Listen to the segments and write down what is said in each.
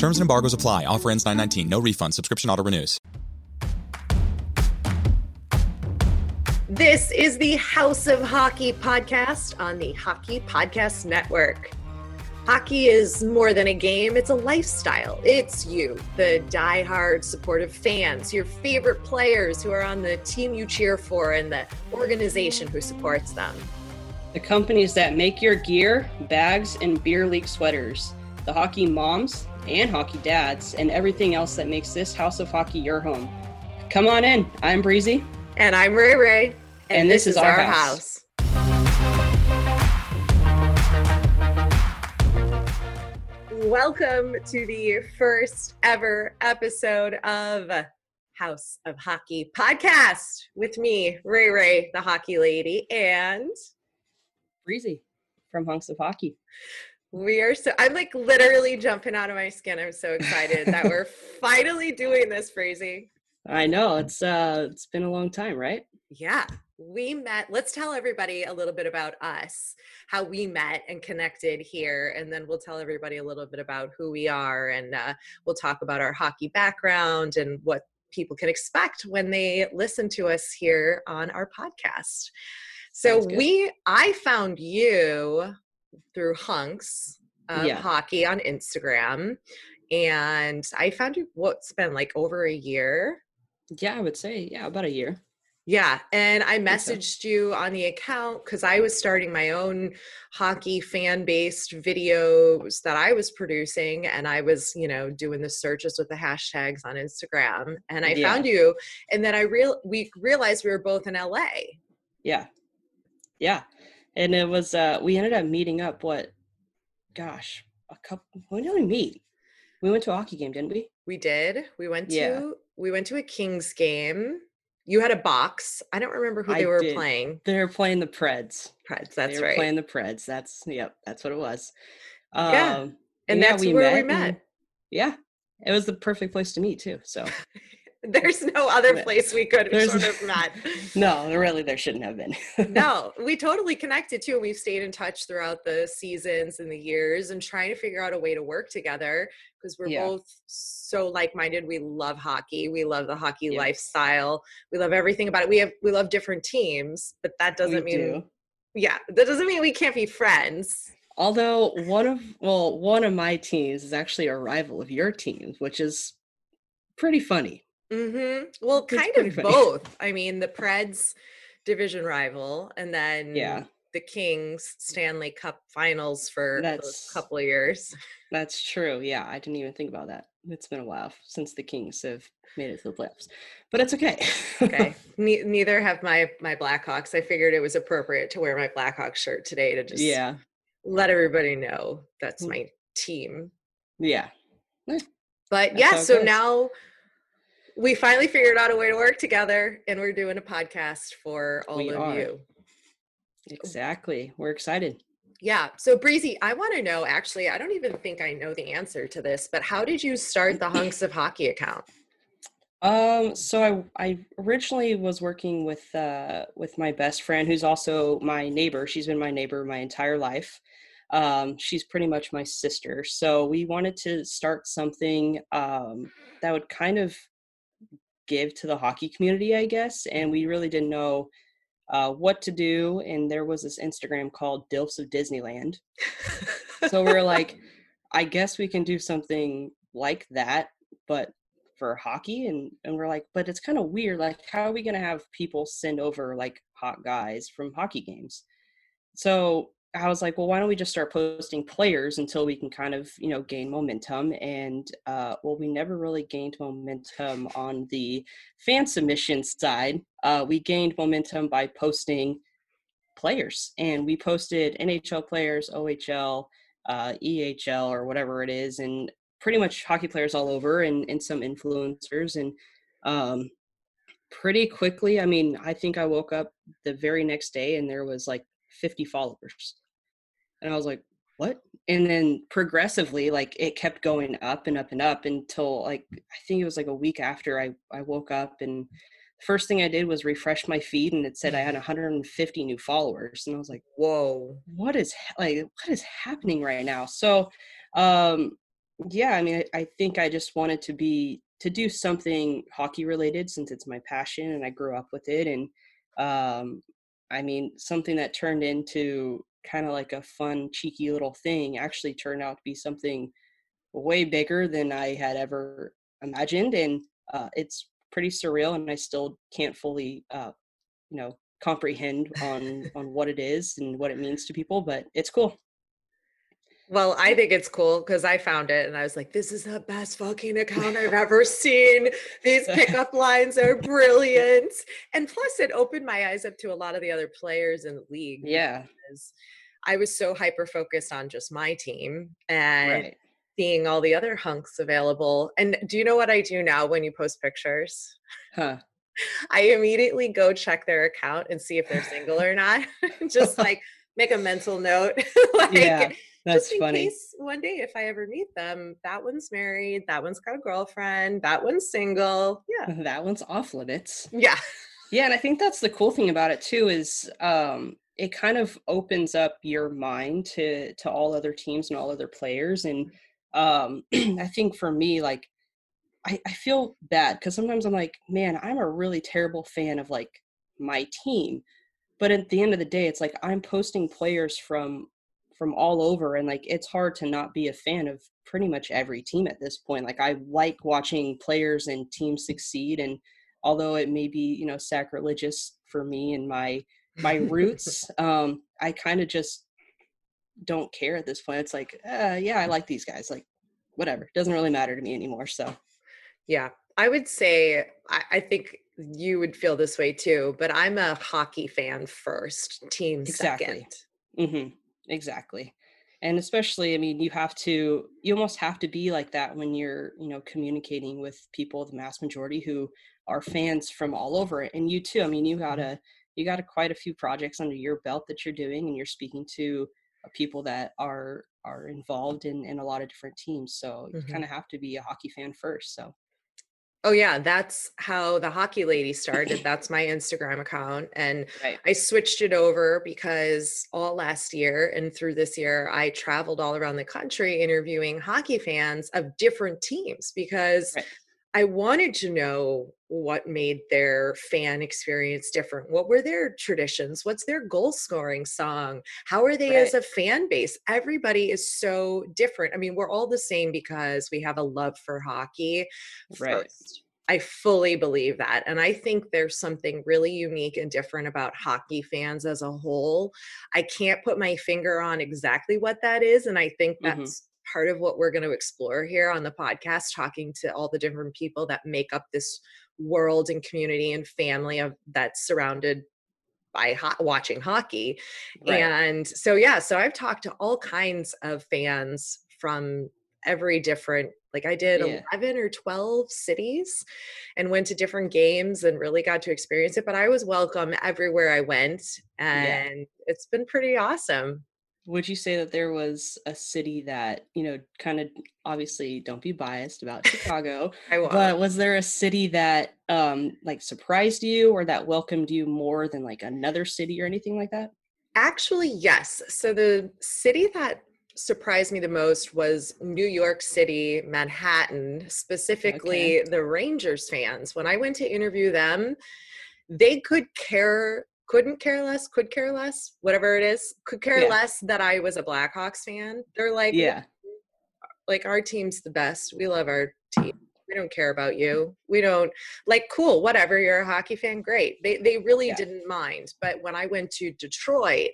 Terms and embargoes apply. Offer ends 919. No refund. Subscription auto renews. This is the House of Hockey podcast on the Hockey Podcast Network. Hockey is more than a game, it's a lifestyle. It's you, the die-hard supportive fans, your favorite players who are on the team you cheer for, and the organization who supports them. The companies that make your gear, bags, and beer league sweaters, the hockey moms and hockey dads, and everything else that makes this House of Hockey your home. Come on in. I'm Breezy. And I'm Rae Rae. And, and this, this, is, our, our house. house. Welcome to the first ever episode of House of Hockey podcast with me, Rae Rae, the hockey lady, and Breezy from Hunks of Hockey. We are so I'm like literally jumping out of my skin. I'm so excited that we're finally doing this, Breezy. I know. It's uh it's been a long time, right? Yeah we met let's tell everybody a little bit about us how we met and connected here and then we'll tell everybody a little bit about who we are and uh, we'll talk about our hockey background and what people can expect when they listen to us here on our podcast so we i found you through hunks of yeah. hockey on instagram and i found you what's been like over a year yeah i would say yeah about a year yeah, and I messaged you on the account because I was starting my own hockey fan based videos that I was producing, and I was, you know, doing the searches with the hashtags on Instagram, and I yeah. found you, and then I real we realized we were both in LA. Yeah, yeah, and it was uh we ended up meeting up. What, gosh, a couple. When did we meet? We went to a hockey game, didn't we? We did. We went to yeah. we went to a Kings game you had a box. I don't remember who they I were did. playing. They were playing the Preds. Preds, that's they were right. Playing the Preds. That's yep. That's what it was. Yeah, um, and, and that's yeah, we where met we met. yeah, it was the perfect place to meet too. So there's no other place we could have sort of met. no, really, there shouldn't have been. no, we totally connected too, and we've stayed in touch throughout the seasons and the years, and trying to figure out a way to work together because we're yeah. both so like-minded. We love hockey. We love the hockey lifestyle. We love everything about it. We have we love different teams, but that doesn't we mean do. yeah, that doesn't mean we can't be friends. Although one of well, one of my teams is actually a rival of your teams, which is pretty funny. Mm-hmm. Well, it's kind of funny. both. I mean, the Preds division rival, and then yeah, the Kings Stanley Cup Finals for that's, a couple of years. That's true. Yeah, I didn't even think about that. It's been a while since the Kings have made it to the playoffs, but it's okay. okay. Ne- neither have my my Blackhawks. I figured it was appropriate to wear my Blackhawks shirt today to just yeah let everybody know that's mm. my team. Yeah. But that's yeah, so goes. now we finally figured out a way to work together and we're doing a podcast for all we of are. you. Exactly. We're excited. Yeah. So Breezy, I want to know actually, I don't even think I know the answer to this, but how did you start the Hunks of Hockey account? Um, so I I originally was working with uh with my best friend who's also my neighbor. She's been my neighbor my entire life. Um, she's pretty much my sister. So we wanted to start something um that would kind of give to the hockey community, I guess. And we really didn't know uh, what to do. And there was this Instagram called Dilfs of Disneyland. so we are like, I guess we can do something like that, but for hockey. And, and we're like, but it's kind of weird. Like, how are we going to have people send over like hot guys from hockey games? So I was like, well, why don't we just start posting players until we can kind of, you know, gain momentum? And uh, well, we never really gained momentum on the fan submission side. Uh, we gained momentum by posting players, and we posted NHL players, OHL, uh, EHL, or whatever it is, and pretty much hockey players all over, and, and some influencers. And Um, pretty quickly, I mean, I think I woke up the very next day and there was like 50 followers. And I was like, what? And then progressively, like it kept going up and up and up until like I think it was like a week after I, I woke up and first thing I did was refresh my feed and it said I had 150 new followers. And I was like, whoa, what is like what is happening right now? So um yeah, I mean I, I think I just wanted to be to do something hockey related since it's my passion and I grew up with it and um I mean something that turned into kind of like a fun, cheeky little thing actually turned out to be something way bigger than I had ever imagined. And uh, it's pretty surreal, and I still can't fully, uh, you know, comprehend on on what it is and what it means to people. But it's cool. Well, I think it's cool because I found it and I was like, this is the best fucking account I've ever seen. These pickup lines are brilliant. And plus, it opened my eyes up to a lot of the other players in the league. Yeah. I was so hyper focused on just my team and Right. seeing all the other hunks available. And do you know what I do now when you post pictures? Huh. I immediately go check their account and see if they're single or not. just like make a mental note. like, Yeah, That's just in funny. case one day if I ever meet them, that one's married, that one's got a girlfriend, that one's single. Yeah. that one's off limits. Yeah. Yeah, and I think that's the cool thing about it too is um, it kind of opens up your mind to to all other teams and all other players. And um, I think for me, like I, I feel bad because sometimes I'm like, man, I'm a really terrible fan of like my team. But at the end of the day, it's like I'm posting players from from all over and like it's hard to not be a fan of pretty much every team at this point. Like I like watching players and teams succeed and although it may be you know sacrilegious for me and my my roots um i kind of just don't care at this point it's like uh, yeah i like these guys like whatever doesn't really matter to me anymore so Yeah, I would say I, I think you would feel this way too, but I'm a hockey fan first, team Exactly. second. hmm exactly and especially i mean you have to you almost have to be like that when you're you know communicating with people the mass majority who are fans from all over and you too i mean you got a you got a, quite a few projects under your belt that you're doing and you're speaking to uh, people that are are involved in in a lot of different teams so you Mhm. kind of have to be a hockey fan first so Oh yeah, that's how the hockey lady started. That's my Instagram account and right I switched it over because all last year and through this year I traveled all around the country interviewing hockey fans of different teams because Right. I wanted to know what made their fan experience different. What were their traditions? What's their goal scoring song? How are they as a fan base? Everybody is so different. I mean, we're all the same because we have a love for hockey Right. first. I fully believe that. And I think there's something really unique and different about hockey fans as a whole. I can't put my finger on exactly what that is. And I think Mhm. that's part of what we're going to explore here on the podcast, talking to all the different people that make up this world and community and family of that's surrounded by ho- watching hockey. Right. And so, yeah, so I've talked to all kinds of fans from every different, like I did Yeah. 11 or 12 cities and went to different games and really got to experience it. But I was welcome everywhere I went. And it's been pretty awesome. Would you say that there was a city that you know kind of obviously don't be biased about chicago but was there a city that um like surprised you or that welcomed you more than like another city or anything like that Actually, yes. So the city that surprised me the most was New York City, Manhattan, specifically the Rangers fans. When I went to interview them, they could care couldn't care less, could care less, whatever it is, could care Yeah. less that I was a Blackhawks fan. They're like, yeah like our team's the best. We love our team. We don't care about you. We don't like cool, whatever. You're a hockey fan, great. They they really Yeah. didn't mind. But when I went to Detroit,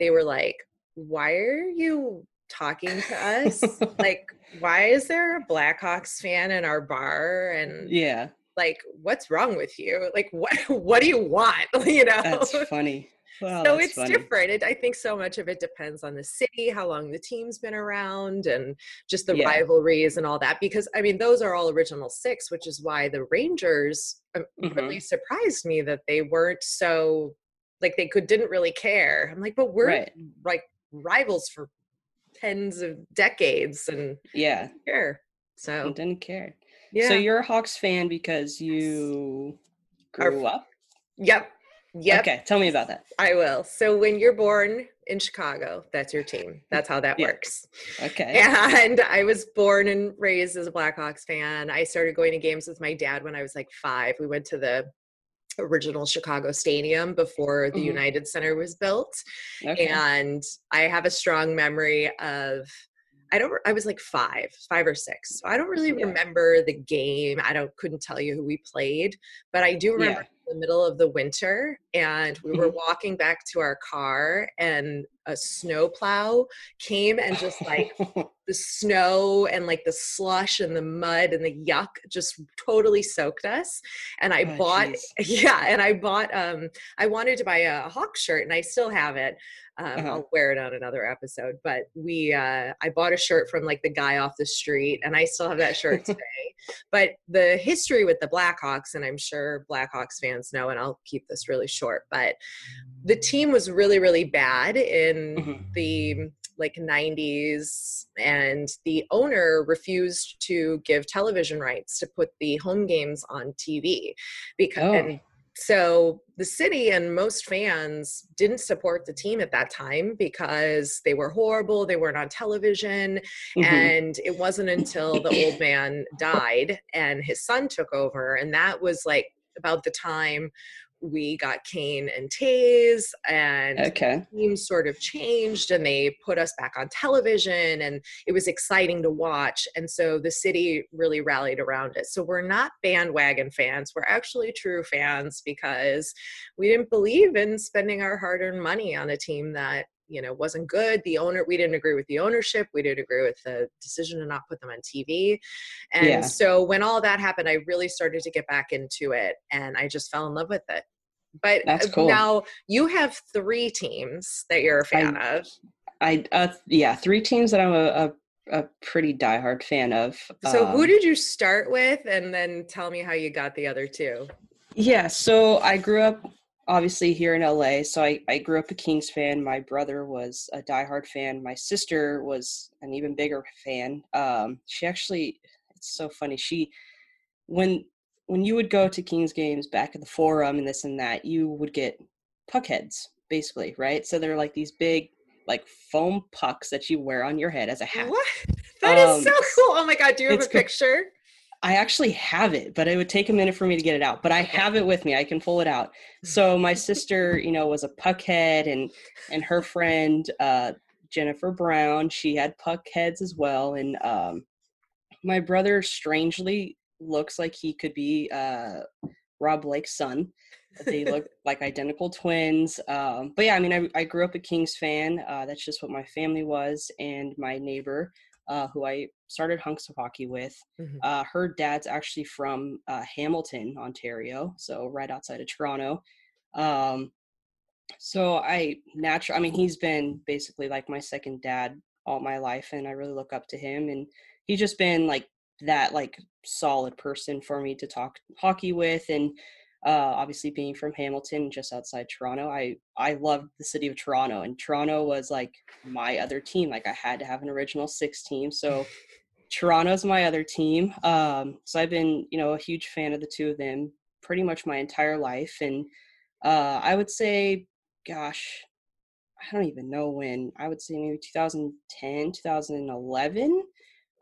they were like, "Why are you talking to us? like, why is there a Blackhawks fan in our bar? And yeah like, what's wrong with you? Like, what what do you want? you know?" that's funny Wow, so that's it's funny. different. It, I think so much of it depends on the city, how long the team's been around, and just the Yeah. rivalries and all that. Because I mean, those are all original six, which is why the Rangers um, Mhm. really surprised me that they weren't so like they could didn't really care. I'm like, but we're Right. like rivals for tens of decades and Yeah, care. So didn't care. Yeah, So you're a Hawks fan because you Our- grew up? yep, yep. Okay, tell me about that. I will. So when you're born in Chicago, that's your team. That's how that Yeah. works. Okay. And I was born and raised as a Blackhawks fan. I started going to games with my dad when I was like five. We went to the original Chicago Stadium before the Mhm. United Center was built. Okay. And I have a strong memory of I don't I was like 5, 5 or 6. So I don't really Yeah. remember the game. I don't couldn't tell you who we played, but I do remember Yeah. The middle of the winter and we were Mhm. walking back to our car and a snowplow came and just like the snow and like the slush and the mud and the yuck just totally soaked us and i Oh, bought jeez. yeah and i bought um i wanted to buy a hawk shirt and i still have it um, Uh-huh. i'll wear it on another episode but we uh i bought a shirt from like the guy off the street and i still have that shirt today but the history with the blackhawks and i'm sure blackhawks fans know and i'll keep this really short but the team was really really bad in Mhm. the like 90s and the owner refused to give television rights to put the home games on tv because Oh. so the city and most fans didn't support the team at that time because they were horrible they weren't on television Mhm. and it wasn't until the old man died and his son took over and that was like about the time we got Kane and Toews and okay. teams sort of changed and they put us back on television and it was exciting to watch. And so the city really rallied around it. So we're not bandwagon fans. We're actually true fans because we didn't believe in spending our hard-earned money on a team that you know wasn't good the owner we didn't agree with the ownership we didn't agree with the decision to not put them on tv and Yeah. so when all that happened i really started to get back into it and i just fell in love with it but That's uh, cool. now you have three teams that you're a fan of I uh yeah, three teams that I'm a, a, a pretty diehard fan of. so who Um, did you start with and then tell me how you got the other two Yeah, so I grew up obviously here in LA. So I, I grew up a Kings fan. My brother was a diehard fan. My sister was an even bigger fan. Um, she actually, it's so funny. She, when when you would go to Kings games back at the Forum and this and that, you would get puck heads basically, right? So they're like these big like foam pucks that you wear on your head as a hat. what That is Um, so cool oh my god do you have a picture I actually have it, but it would take a minute for me to get it out. But I have it with me. I can pull it out. So my sister, you know, was a puck head and and her friend uh Jennifer Brown, she had puck heads as well. And um my brother strangely looks like he could be uh Rob Blake's son. They look like identical twins. Um, but yeah, I mean, I, I grew up a Kings fan. Uh, that's just what my family was. And my neighbor, uh, who I started hunks of hockey with, Mhm. uh, her dad's actually from uh, Hamilton, Ontario, so right outside of Toronto. Um, so I natural, I mean, he's been basically like my second dad all my life, and I really look up to him. And he's just been like that, like solid person for me to talk hockey with, and uh, obviously being from Hamilton, just outside Toronto, I I loved the city of Toronto, and Toronto was like my other team. Like I had to have an original six team, so. Toronto's my other team. Um, so I've been, you know, a huge fan of the two of them pretty much my entire life. And uh, I would say, gosh, I don't even know when. I would say maybe 2010, 2011.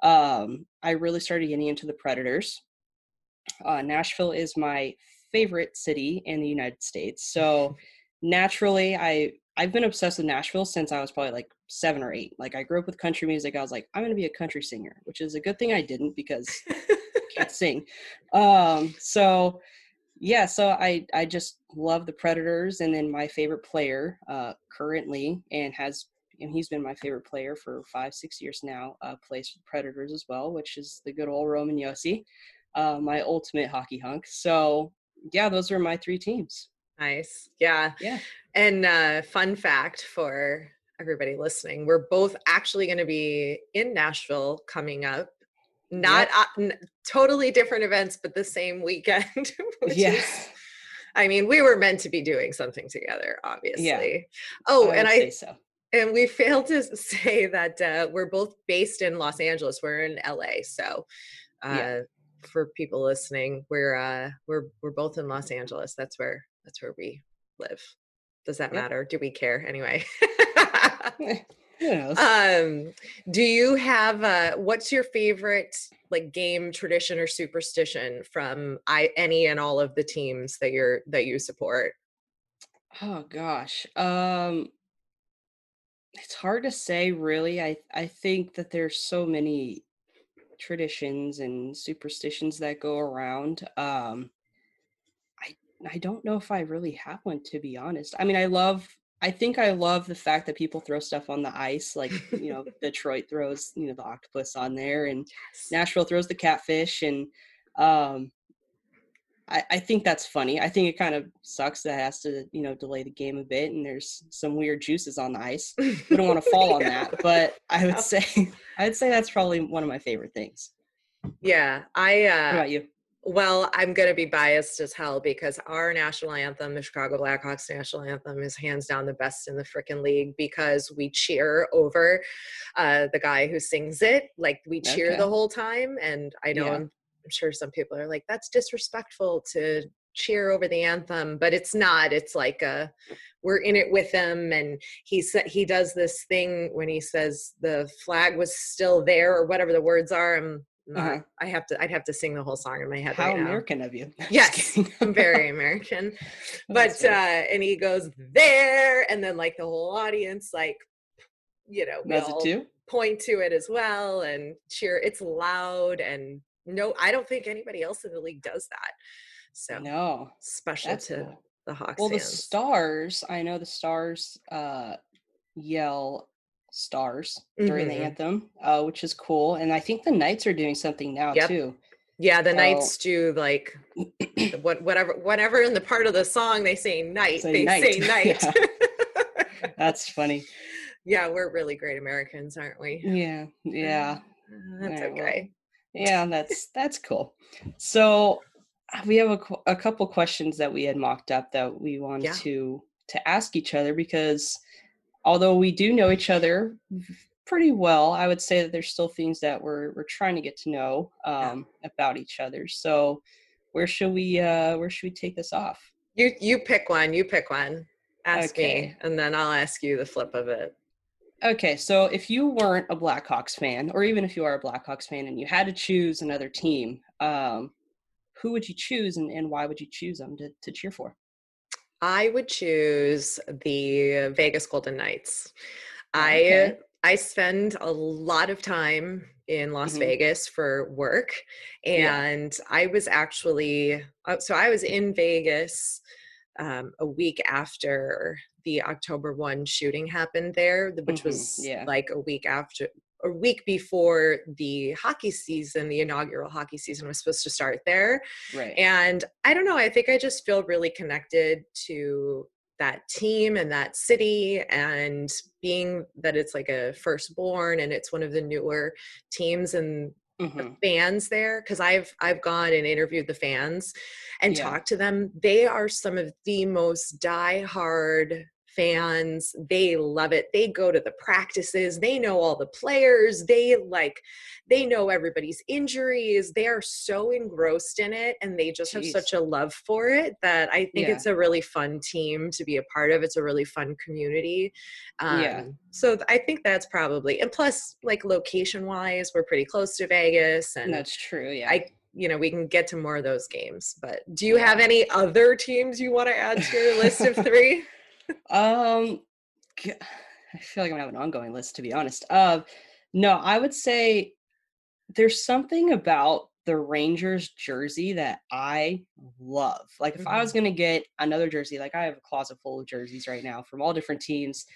Um, I really started getting into the Predators. Uh, Nashville is my favorite city in the United States. So naturally, I I've been obsessed with Nashville since I was probably like seven or eight. Like I grew up with country music. I was like, I'm gonna be a country singer, which is a good thing I didn't because I can't sing. Um, so yeah, so I I just love the Predators, and then my favorite player uh, currently and has and he's been my favorite player for five six years now. Uh, plays for the Predators as well, which is the good old Roman Josi, uh, my ultimate hockey hunk. So yeah, those are my three teams. Nice. Yeah. Yeah. And uh fun fact for everybody listening, we're both actually going to be in Nashville coming up. Not Yep. uh, n- totally different events, but the same weekend. which Yeah. is, I mean, we were meant to be doing something together, obviously. Yeah. Oh, I and I say so. and we failed to say that uh, we're both based in Los Angeles. We're in LA, so uh, Yeah. For people listening, we're uh, we're we're both in Los Angeles. That's where that's where we live. Does that Yep. matter? Do we care anyway? Eh, um, do you have uh, what's your favorite like game tradition or superstition from I any and all of the teams that you're that you support? Oh gosh. Um it's hard to say really. I I think that there's so many traditions and superstitions that go around. Um I I don't know if I really have one to be honest. I mean, I love I think I love the fact that people throw stuff on the ice like, you know, Detroit throws, you know, the octopus on there and Nashville throws the catfish and um I, I think that's funny. I think it kind of sucks that it has to, you know, delay the game a bit and there's some weird juices on the ice. We don't want to fall on that, but I would Yeah. say I'd say that's probably one of my favorite things. Yeah, I What uh about you? Well, I'm going to be biased as hell because our national anthem, the Chicago Blackhawks national anthem, is hands down the best in the freaking league because we cheer over uh, the guy who sings it. Like we cheer Okay. the whole time. And I know Yeah. I'm, I'm sure some people are like, that's disrespectful to cheer over the anthem, but it's not. It's like a, we're in it with him and he said he does this thing when he says the flag was still there or whatever the words are i'm Uh-huh. i have to i'd have to sing the whole song in my head How right now American of you. Yes, i'm very american but uh and he goes there and then like the whole audience like you know Does it too? point to it as well and cheer it's loud and no i don't think anybody else in the league does that so No. special That's to cool. the hawks Well, the stars, I know the stars uh yell stars during Mhm. the anthem, uh, which is cool. And I think the Knights are doing something now Yep. too. Yeah, the So- knights do like what whatever whatever in the part of the song they say night, Say they night, say night. That's funny. yeah, we're really great Americans, aren't we? Yeah, yeah, Uh, That's Yeah, okay. Yeah. That's that's cool. So uh, we have a, a couple questions that we had mocked up that we wanted Yeah. to to ask each other because although we do know each other pretty well, I would say that there's still things that we're we're trying to get to know Yeah. um, about each other. So where should we uh, where should we take this off? You you pick one, you pick one. Ask me, and then I'll ask you the flip of it. Okay, so if you weren't a Blackhawks fan, or even if you are a Blackhawks fan and you had to choose another team, um, who would you choose and, and why would you choose them to, to cheer for? I would choose the Vegas Golden Knights. I Okay. I spend a lot of time in Las Mhm. Vegas for work, Yeah. and I was actually uh, so I was in Vegas um, a week after the October one shooting happened there, th- which Mhm, was yeah. like a week after. A week before the hockey season, the inaugural hockey season was supposed to start there. Right. And I don't know, I think I just feel really connected to that team and that city and being that it's like a firstborn and it's one of the newer teams and the mm-hmm. fans there because I've I've gone and interviewed the fans and Yeah. talked to them. They are some of the most diehard fans. They love it. They go to the practices. They know all the players. They like they know everybody's injuries. They are so engrossed in it and they just have such a love for it that I think Yeah. it's a really fun team to be a part of. It's a really fun community. Um, Yeah. So I think that's probably, and plus, like location wise, we're pretty close to Vegas and That's true. Yeah. I, you know, we can get to more of those games. But do you have any other teams you want to add to your list of three? Um, I feel like I'm gonna have an ongoing list to be honest. Uh, no, I would say there's something about the Rangers jersey that I love. Like if I was Mm-hmm. gonna get another jersey, like I have a closet full of jerseys right now from all different teams.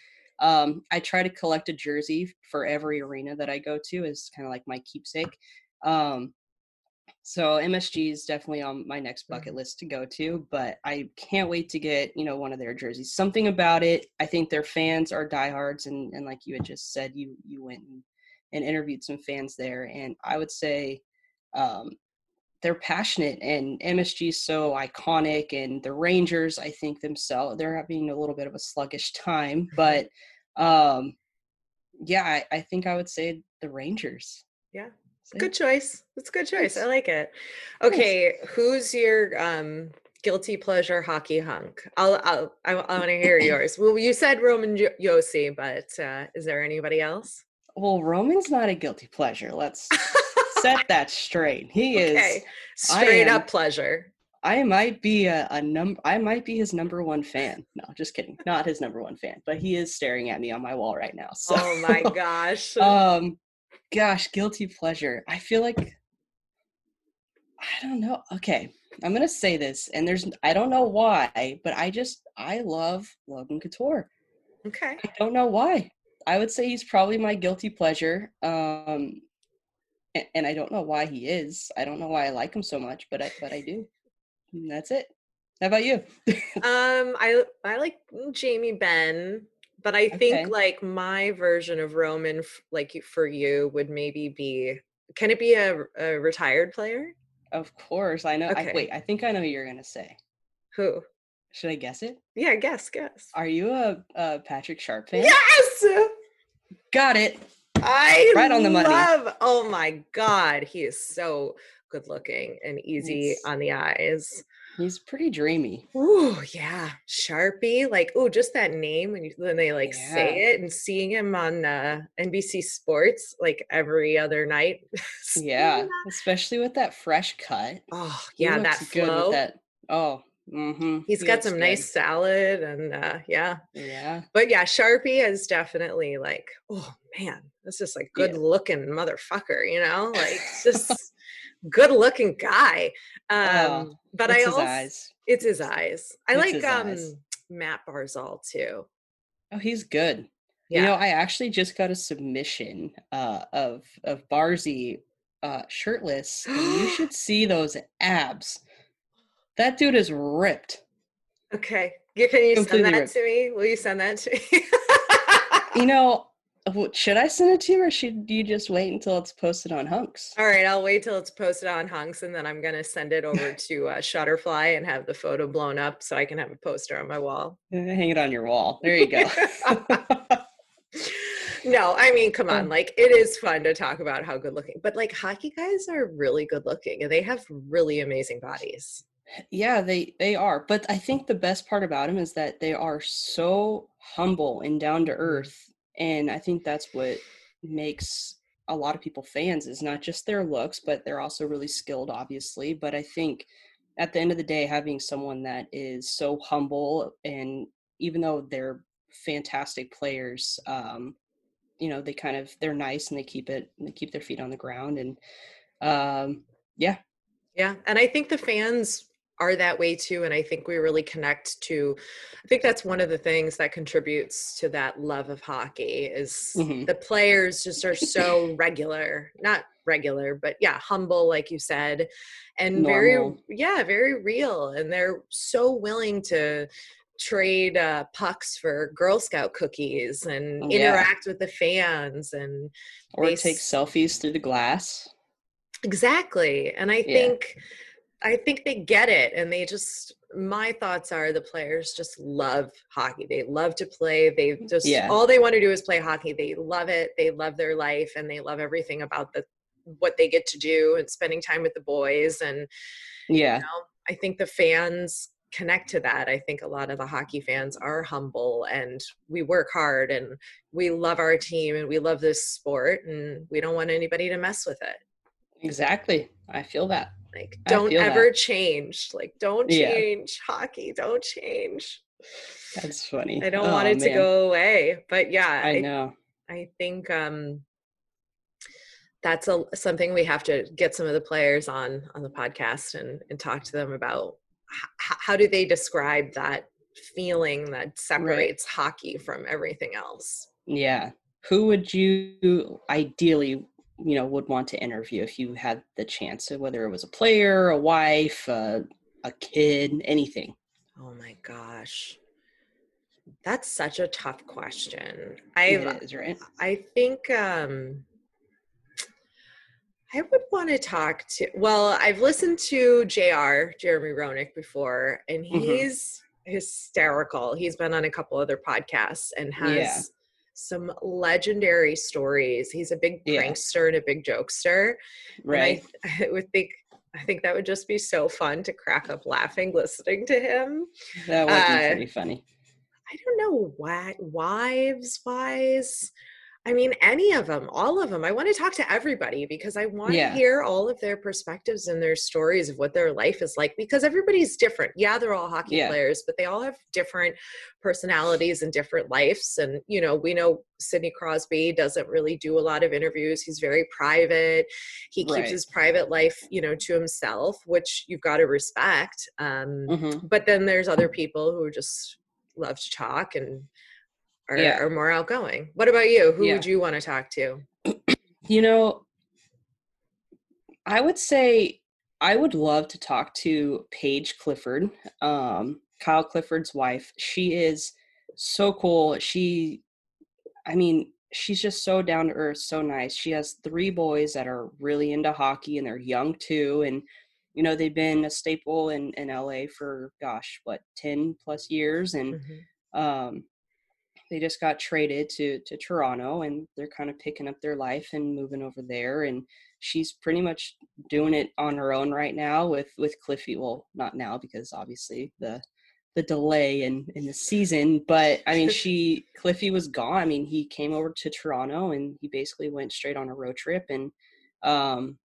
Um, I try to collect a jersey for every arena that I go to as kind of like my keepsake. Um, So MSG is definitely on my next Mm-hmm. bucket list to go to, but I can't wait to get, you know, one of their jerseys. Something about it, I think their fans are diehards and and like you had just said, you you went and, and interviewed some fans there and I would say um they're passionate and MSG is so iconic and the Rangers I think themselves they're having a little bit of a sluggish time, but um yeah, I, I think I would say the Rangers. Yeah. So, Good choice. It's a good choice. I like it. Thanks. Okay, who's your um guilty pleasure hockey hunk? I'll I'll I, I want to hear yours. Well, you said Roman Jo- Josi, but uh, is there anybody else? Well, Roman's not a guilty pleasure. Let's set that straight. He is. straight am- up pleasure. I might be a, a number. I might be his number one fan. No, just kidding. Not his number one fan, but he is staring at me on my wall right now. So, Oh my gosh. um, gosh, guilty pleasure. I feel like I don't know. Okay, I'm gonna say this, and there's I don't know why, but I just I love Logan Couture. okay. I don't know why. I would say he's probably my guilty pleasure. Um, a- and I don't know why he is. I don't know why I like him so much, but I but I do. And that's it. How about you? Um, I I like Jamie Benn, but I think Okay. like my version of Roman, like for you, would maybe be. Can it be a, a retired player? Of course, I know. I, Okay. wait, I think I know you're gonna say. Who? Should I guess it? Yeah, guess, guess. Are you a, a Patrick Sharp fan? Yes, Got it. I Right on the money. love. Oh my god, he is so good looking and easy He's- on the eyes. He's pretty dreamy. Ooh, yeah, Sharpie. Like, ooh, just that name when you when they like say it and seeing him on uh, NBC Sports like every other night. Yeah, especially with that fresh cut. Oh He yeah, that good flow. with that. Oh, mm-hmm. He's got some nice salad and uh, yeah. Yeah. But yeah, Sharpie is definitely like, oh man, this is like Yeah. good looking motherfucker, you know? Like just good looking guy. Um Oh, but I also eyes. it's his eyes. I It's like um eyes. Matt Barzal too. Oh, he's good. Yeah. You know, I actually just got a submission uh, of of Barzy uh, shirtless. and you should see those abs. That dude is ripped. okay. You, can you send that ripped. to me? Will you send that to me? You know, should I send it to you, or should you just wait until it's posted on Hunks? All right, I'll wait till it's posted on Hunks and then I'm gonna send it over to uh, Shutterfly and have the photo blown up so I can have a poster on my wall. Eh, Hang it on your wall. There you go. no, I mean, come on, Um, like it is fun to talk about how good looking, but like hockey guys are really good looking and they have really amazing bodies. yeah, they they are. But I think the best part about them is that they are so humble and down to earth, and I think that's what makes a lot of people fans is not just their looks, but they're also really skilled, obviously. But I think at the end of the day, having someone that is so humble and even though they're fantastic players, um, you know, they kind of they're nice and they keep it they keep their feet on the ground and um, yeah, Yeah. And I think the fans are that way too. And I think we really connect to, I think that's one of the things that contributes to that love of hockey is Mhm. the players just are so regular, not regular, but yeah, humble, like you said, and very, yeah, very real. And they're so willing to trade uh, pucks for Girl Scout cookies and Yeah. interact with the fans and or They take selfies through the glass. Exactly. And I Yeah. think I think they get it and they just my thoughts are the players just love hockey. They love to play. They mm, just Yeah. all they want to do is play hockey. They love it. They love their life and they love everything about the what they get to do and spending time with the boys and Yeah, you know, I think the fans connect to that. I think a lot of the hockey fans are humble and we work hard and we love our team and we love this sport and we don't want anybody to mess with it. exactly. I feel that. Like, don't ever that. change. Like, don't Yeah. change hockey. Don't change. That's funny. I don't want Oh, it to go away. But yeah, I I, know. I think um, that's a something we have to get some of the players on on the podcast and and talk to them about. H- how do they describe that feeling that separates hockey from everything else? Yeah. Who would you ideally you know would want to interview if you had the chance, so whether it was a player, a wife, uh, a kid, anything? Oh my gosh. That's such a tough question. I right? I think um I would want to talk to well, I've listened to JR, Jeremy Roenick before, and Mhm. he's hysterical. He's been on a couple other podcasts and has. Some legendary stories. He's a big Yeah. prankster and a big jokester. Right. I, I would think I think that would just be so fun to crack up laughing listening to him. That would be uh, pretty funny. I don't know why wives wise. I mean, any of them, all of them. I want to talk to everybody because I want Yeah. to hear all of their perspectives and their stories of what their life is like because everybody's different. Yeah, they're all hockey Yeah. players, but they all have different personalities and different lives. And, you know, we know Sidney Crosby doesn't really do a lot of interviews. He's very private. He keeps Right. his private life, you know, to himself, which you've got to respect. Um, Mhm. but then there's other people who just love to talk and are, Yeah. are more outgoing. What about you? Who Yeah. would you want to talk to? You know, I would say I would love to talk to Paige Clifford, um, Kyle Clifford's wife. She is so cool. She, I mean, she's just so down to earth, so nice. She has three boys that are really into hockey and they're young too. And, you know, they've been a staple in, in LA for, gosh, what, 10 plus years. And, Mhm. um, they just got traded to to Toronto and they're kind of picking up their life and moving over there and she's pretty much doing it on her own right now with with Cliffy. Well not now because obviously the the delay in in the season but I mean she Cliffy was gone. I mean he came over to Toronto and he basically went straight on a road trip and um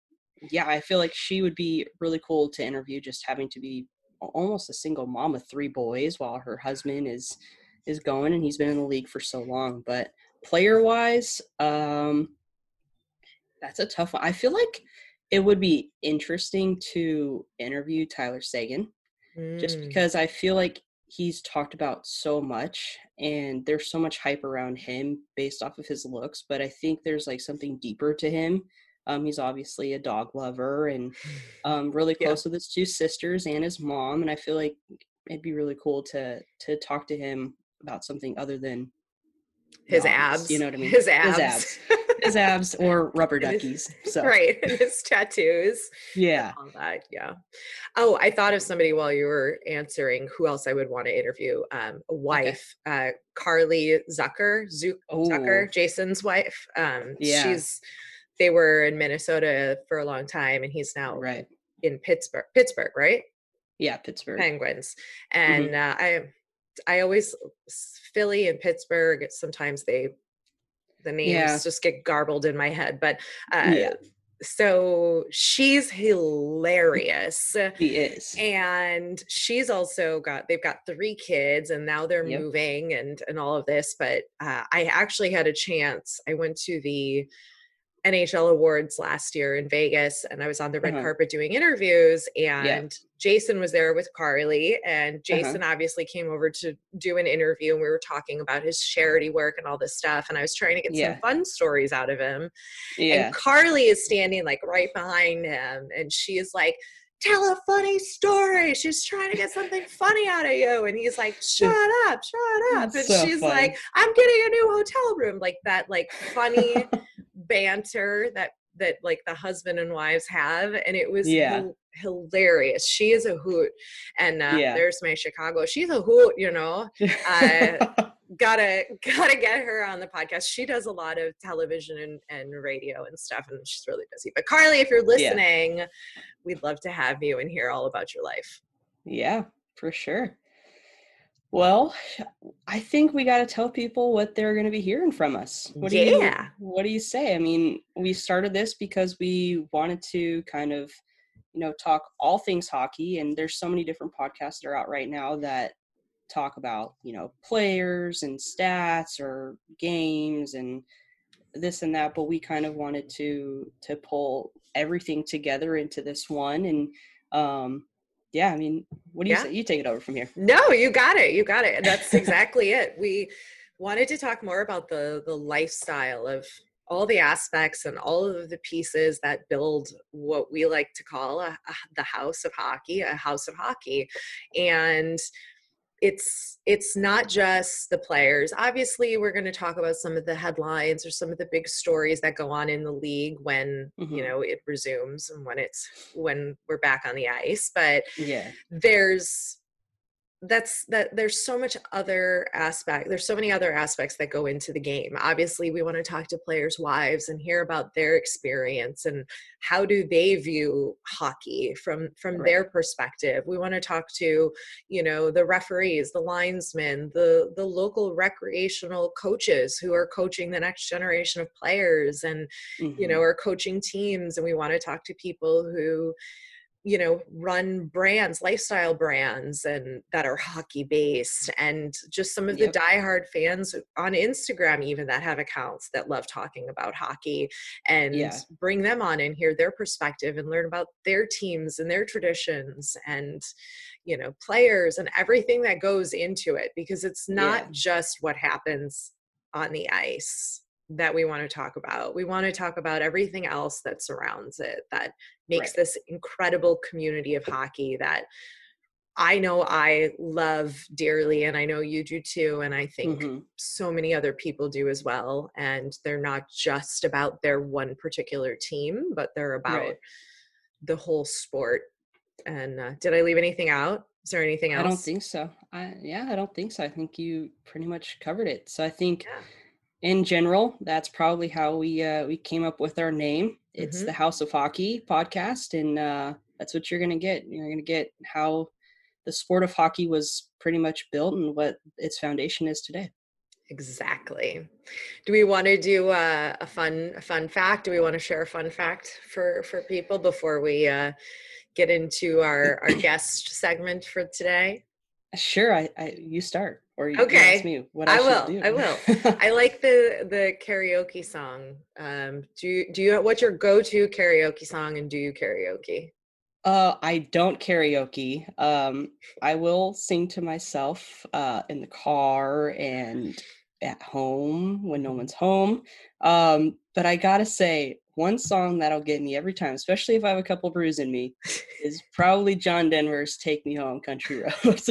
yeah I feel like she would be really cool to interview just having to be almost a single mom with three boys while her husband is is going and he's been in the league for so long but player wise um that's a tough one i feel like it would be interesting to interview tyler seguin just Mm. because i feel like he's talked about so much and there's so much hype around him based off of his looks but i think there's like something deeper to him um, he's obviously a dog lover and um, really Yeah. close with his two sisters and his mom and i feel like it'd be really cool to to talk to him about something other than his abs. you know what i mean His abs. his abs his abs or rubber duckies so right. and His tattoos. yeah All that. Yeah. Oh, I thought of somebody while you were answering who else I would want to interview. Um, a wife, uh, Carly Zucker, Zu- Zucker. Jason's wife. Um, Yeah. she's, they were in Minnesota for a long time and he's now right in Pittsburgh, Pittsburgh, right? yeah pittsburgh Penguins. Mm-hmm. And uh, I, I always Philly and Pittsburgh. Sometimes they, the names Yeah. just get garbled in my head. But uh, Yeah. so she's hilarious, he is and she's also got they've got three kids, and now they're Yep. moving and and all of this. But uh, I actually had a chance. I went to the NHL awards last year in Vegas and I was on the red Uh-huh. carpet doing interviews and Jason was there with Carly and Uh-huh. Jason obviously came over to do an interview and we were talking about his charity work and all this stuff and I was trying to get Yeah. some fun stories out of him yeah and Carly is standing like right behind him and she is like tell a funny story she's trying to get something funny out of you and he's like shut up shut up and so she's funny. like i'm getting a new hotel room like that like funny banter that that like the husband and wives have and it was Yeah. hil- hilarious. She is a hoot and uh, Yeah. there's my chicago. She's a hoot you know? Uh, gotta gotta get her on the podcast. She does a lot of television and, and radio and stuff and she's really busy. But carly if you're listening we'd love to have you and hear all about your life. Yeah, for sure. Well, I think we got to tell people what they're going to be hearing from us. What do you Yeah. What do you say? I mean, we started this because we wanted to kind of, you know, talk all things hockey and there's so many different podcasts that are out right now that talk about, you know, players and stats or games and this and that, but we kind of wanted to to pull everything together into this one and um yeah, I mean, what do you Yeah. say? You take it over from here. no you got it you got it that's exactly it we wanted to talk more about the the lifestyle of all the aspects and all of the pieces that build what we like to call a, a, the house of hockey, a house of hockey. And it's it's not just the players obviously we're going to talk about some of the headlines or some of the big stories that go on in the league when mm-hmm. you know it resumes and when it's when we're back on the ice but yeah there's that's that there's so much other aspect there's so many other aspects that go into the game obviously we want to talk to players wives and hear about their experience and how do they view hockey from from right. their perspective we want to talk to you know the referees the linesmen the the local recreational coaches who are coaching the next generation of players and mm-hmm. you know are coaching teams and we want to talk to people who you know run brands lifestyle brands and that are hockey based and just some of yep. the diehard fans on instagram even that have accounts that love talking about hockey and yeah. bring them on and hear their perspective and learn about their teams and their traditions and you know players and everything that goes into it because it's not yeah. just what happens on the ice that we want to talk about. We want to talk about everything else that surrounds it that makes right. this incredible community of hockey that I know I love dearly, and I know you do too. And I think mm-hmm. so many other people do as well. And they're not just about their one particular team, but they're about right. the whole sport. And uh, did I leave anything out? Is there anything else? I don't think so. I yeah, I don't think so. I think you pretty much covered it. So I think yeah in general, that's probably how we uh, we came up with our name. It's mm-hmm. the House of Hockey podcast, and uh, that's what you're gonna get. You're gonna get how the sport of hockey was pretty much built and what its foundation is today. Exactly. Do we want to do uh, a fun a fun fact? Do we want to share a fun fact for for people before we uh, get into our our guest segment for today? Sure, I, I you start or you okay. ask me what I, I will. I will. I like the the karaoke song. Um, do you do you what's your go to karaoke song and do you karaoke? Uh, I don't karaoke. Um, I will sing to myself uh, in the car and at home when no one's home. Um, but I gotta say, one song that'll get me every time, especially if I have a couple brews in me, is probably John Denver's "Take Me Home, Country Roads."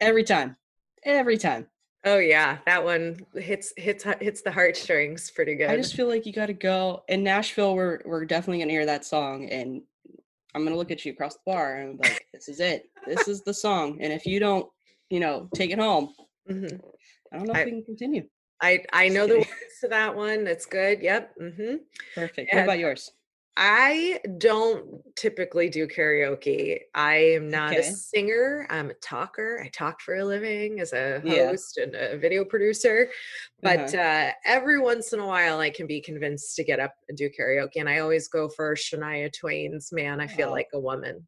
Every time, every time. Oh yeah, that one hits hits hits the heartstrings pretty good. I just feel like you got to go in Nashville. We're we're definitely gonna hear that song, and I'm gonna look at you across the bar and I'm like, "This is it. This is the song." And if you don't, you know, take it home, mm-hmm. I don't know if I, we can continue. I I know the words to that one. That's good. Yep. Mm-hmm. Perfect. And what about yours? I don't typically do karaoke. I am not okay. a singer. I'm a talker. I talk for a living as a host yeah. and a video producer. But uh-huh. uh, every once in a while, I can be convinced to get up and do karaoke. And I always go for Shania Twain's "Man, I Feel oh. Like a Woman."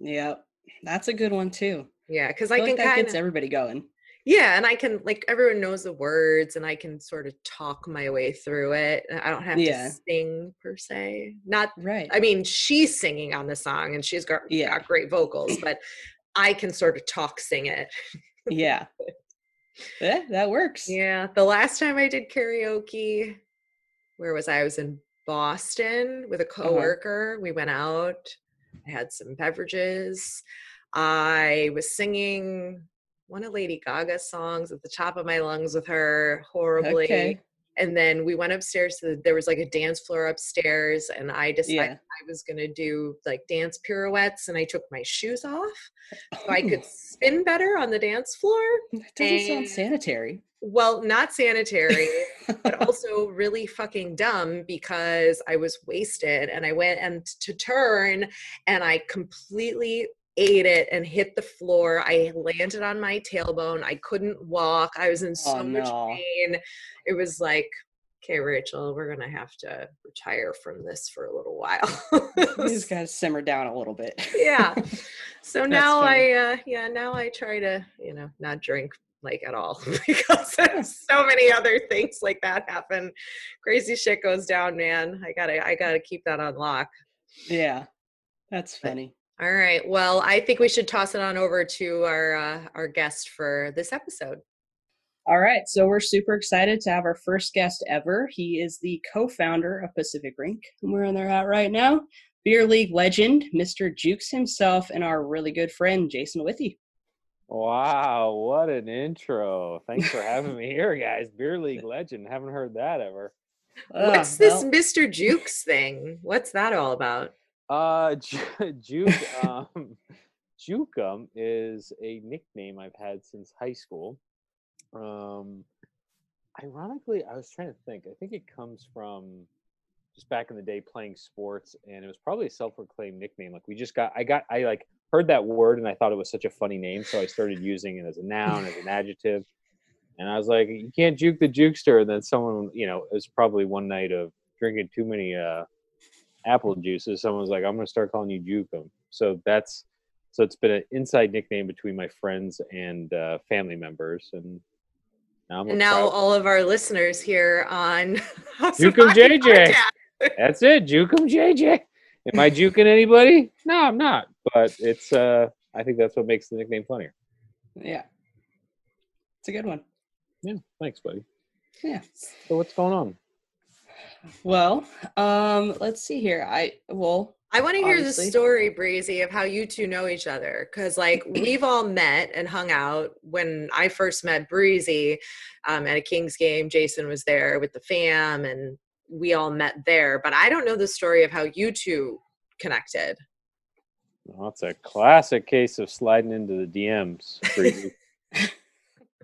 Yep, that's a good one too. Yeah, because I, I, can like kind of everybody going yeah and i can like everyone knows the words and i can sort of talk my way through it i don't have yeah. to sing per se not right i mean she's singing on the song and she's got, yeah. got great vocals but i can sort of talk sing it yeah yeah that works yeah the last time i did karaoke where was i i was in boston with a uh-huh. coworker uh-huh. we went out i had some beverages i was singing one of Lady Gaga's songs at the top of my lungs with her horribly. Okay. And then we went upstairs to the, there was like a dance floor upstairs and I decided yeah. I was going to do like dance pirouettes and I took my shoes off so I could oh. spin better on the dance floor. That doesn't and, sound sanitary. Well, not sanitary, but also really fucking dumb because I was wasted and I went and to turn and I completely ate it and hit the floor. I landed on my tailbone. I couldn't walk. I was in so oh, much pain. It was like, okay, Rachel, we're gonna have to retire from this for a little while. you just gotta simmer down a little bit. yeah. So now funny. I, uh, yeah, now I try to, you know, not drink like at all because so many other things like that happen. Crazy shit goes down, man. I gotta, I gotta keep that on lock. Yeah, that's funny. All right. Well, I think we should toss it on over to our uh, our guest for this episode. All right, so we're super excited to have our first guest ever. He is the co-founder of Pacific Rink. And we're in their hat right now. Beer League legend, Mr. Jukes himself, and our really good friend Jason Withee. Wow, what an intro. Thanks for having me here, guys. Beer League legend. Haven't heard that ever. What's Ah, this well, Mr. Jukes thing? What's that all about? Uh Ju- Juke um Jukum is a nickname I've had since high school. Um ironically, I was trying to think. I think it comes from just back in the day playing sports and it was probably a self-proclaimed nickname. Like we just got I got I like heard that word and I thought it was such a funny name, so I started using it as a noun, as an adjective. And I was like, you can't juke the jukester. And then someone, you know, it was probably one night of drinking too many uh, apple juices. Someone was like, I'm going to start calling you Jukum. So that's, so it's been an inside nickname between my friends and uh, family members. And now And now all of our listeners here on House Jukum JJ. That's it. Jukum JJ. Am I juking anybody? No, I'm not. But it's, uh, I think that's what makes the nickname funnier. yeah, it's a good one. Yeah. Thanks, buddy. Yeah. So what's going on? Well, um, let's see here. I well, I want to hear the story, Breezy, of how you two know each other. Because, like, we've all met and hung out. When I first met Breezy um, at a Kings game, Jason was there with the fam, and we all met there. But I don't know the story of how you two connected. Well, it's a classic case of sliding into the DMs. Breezy.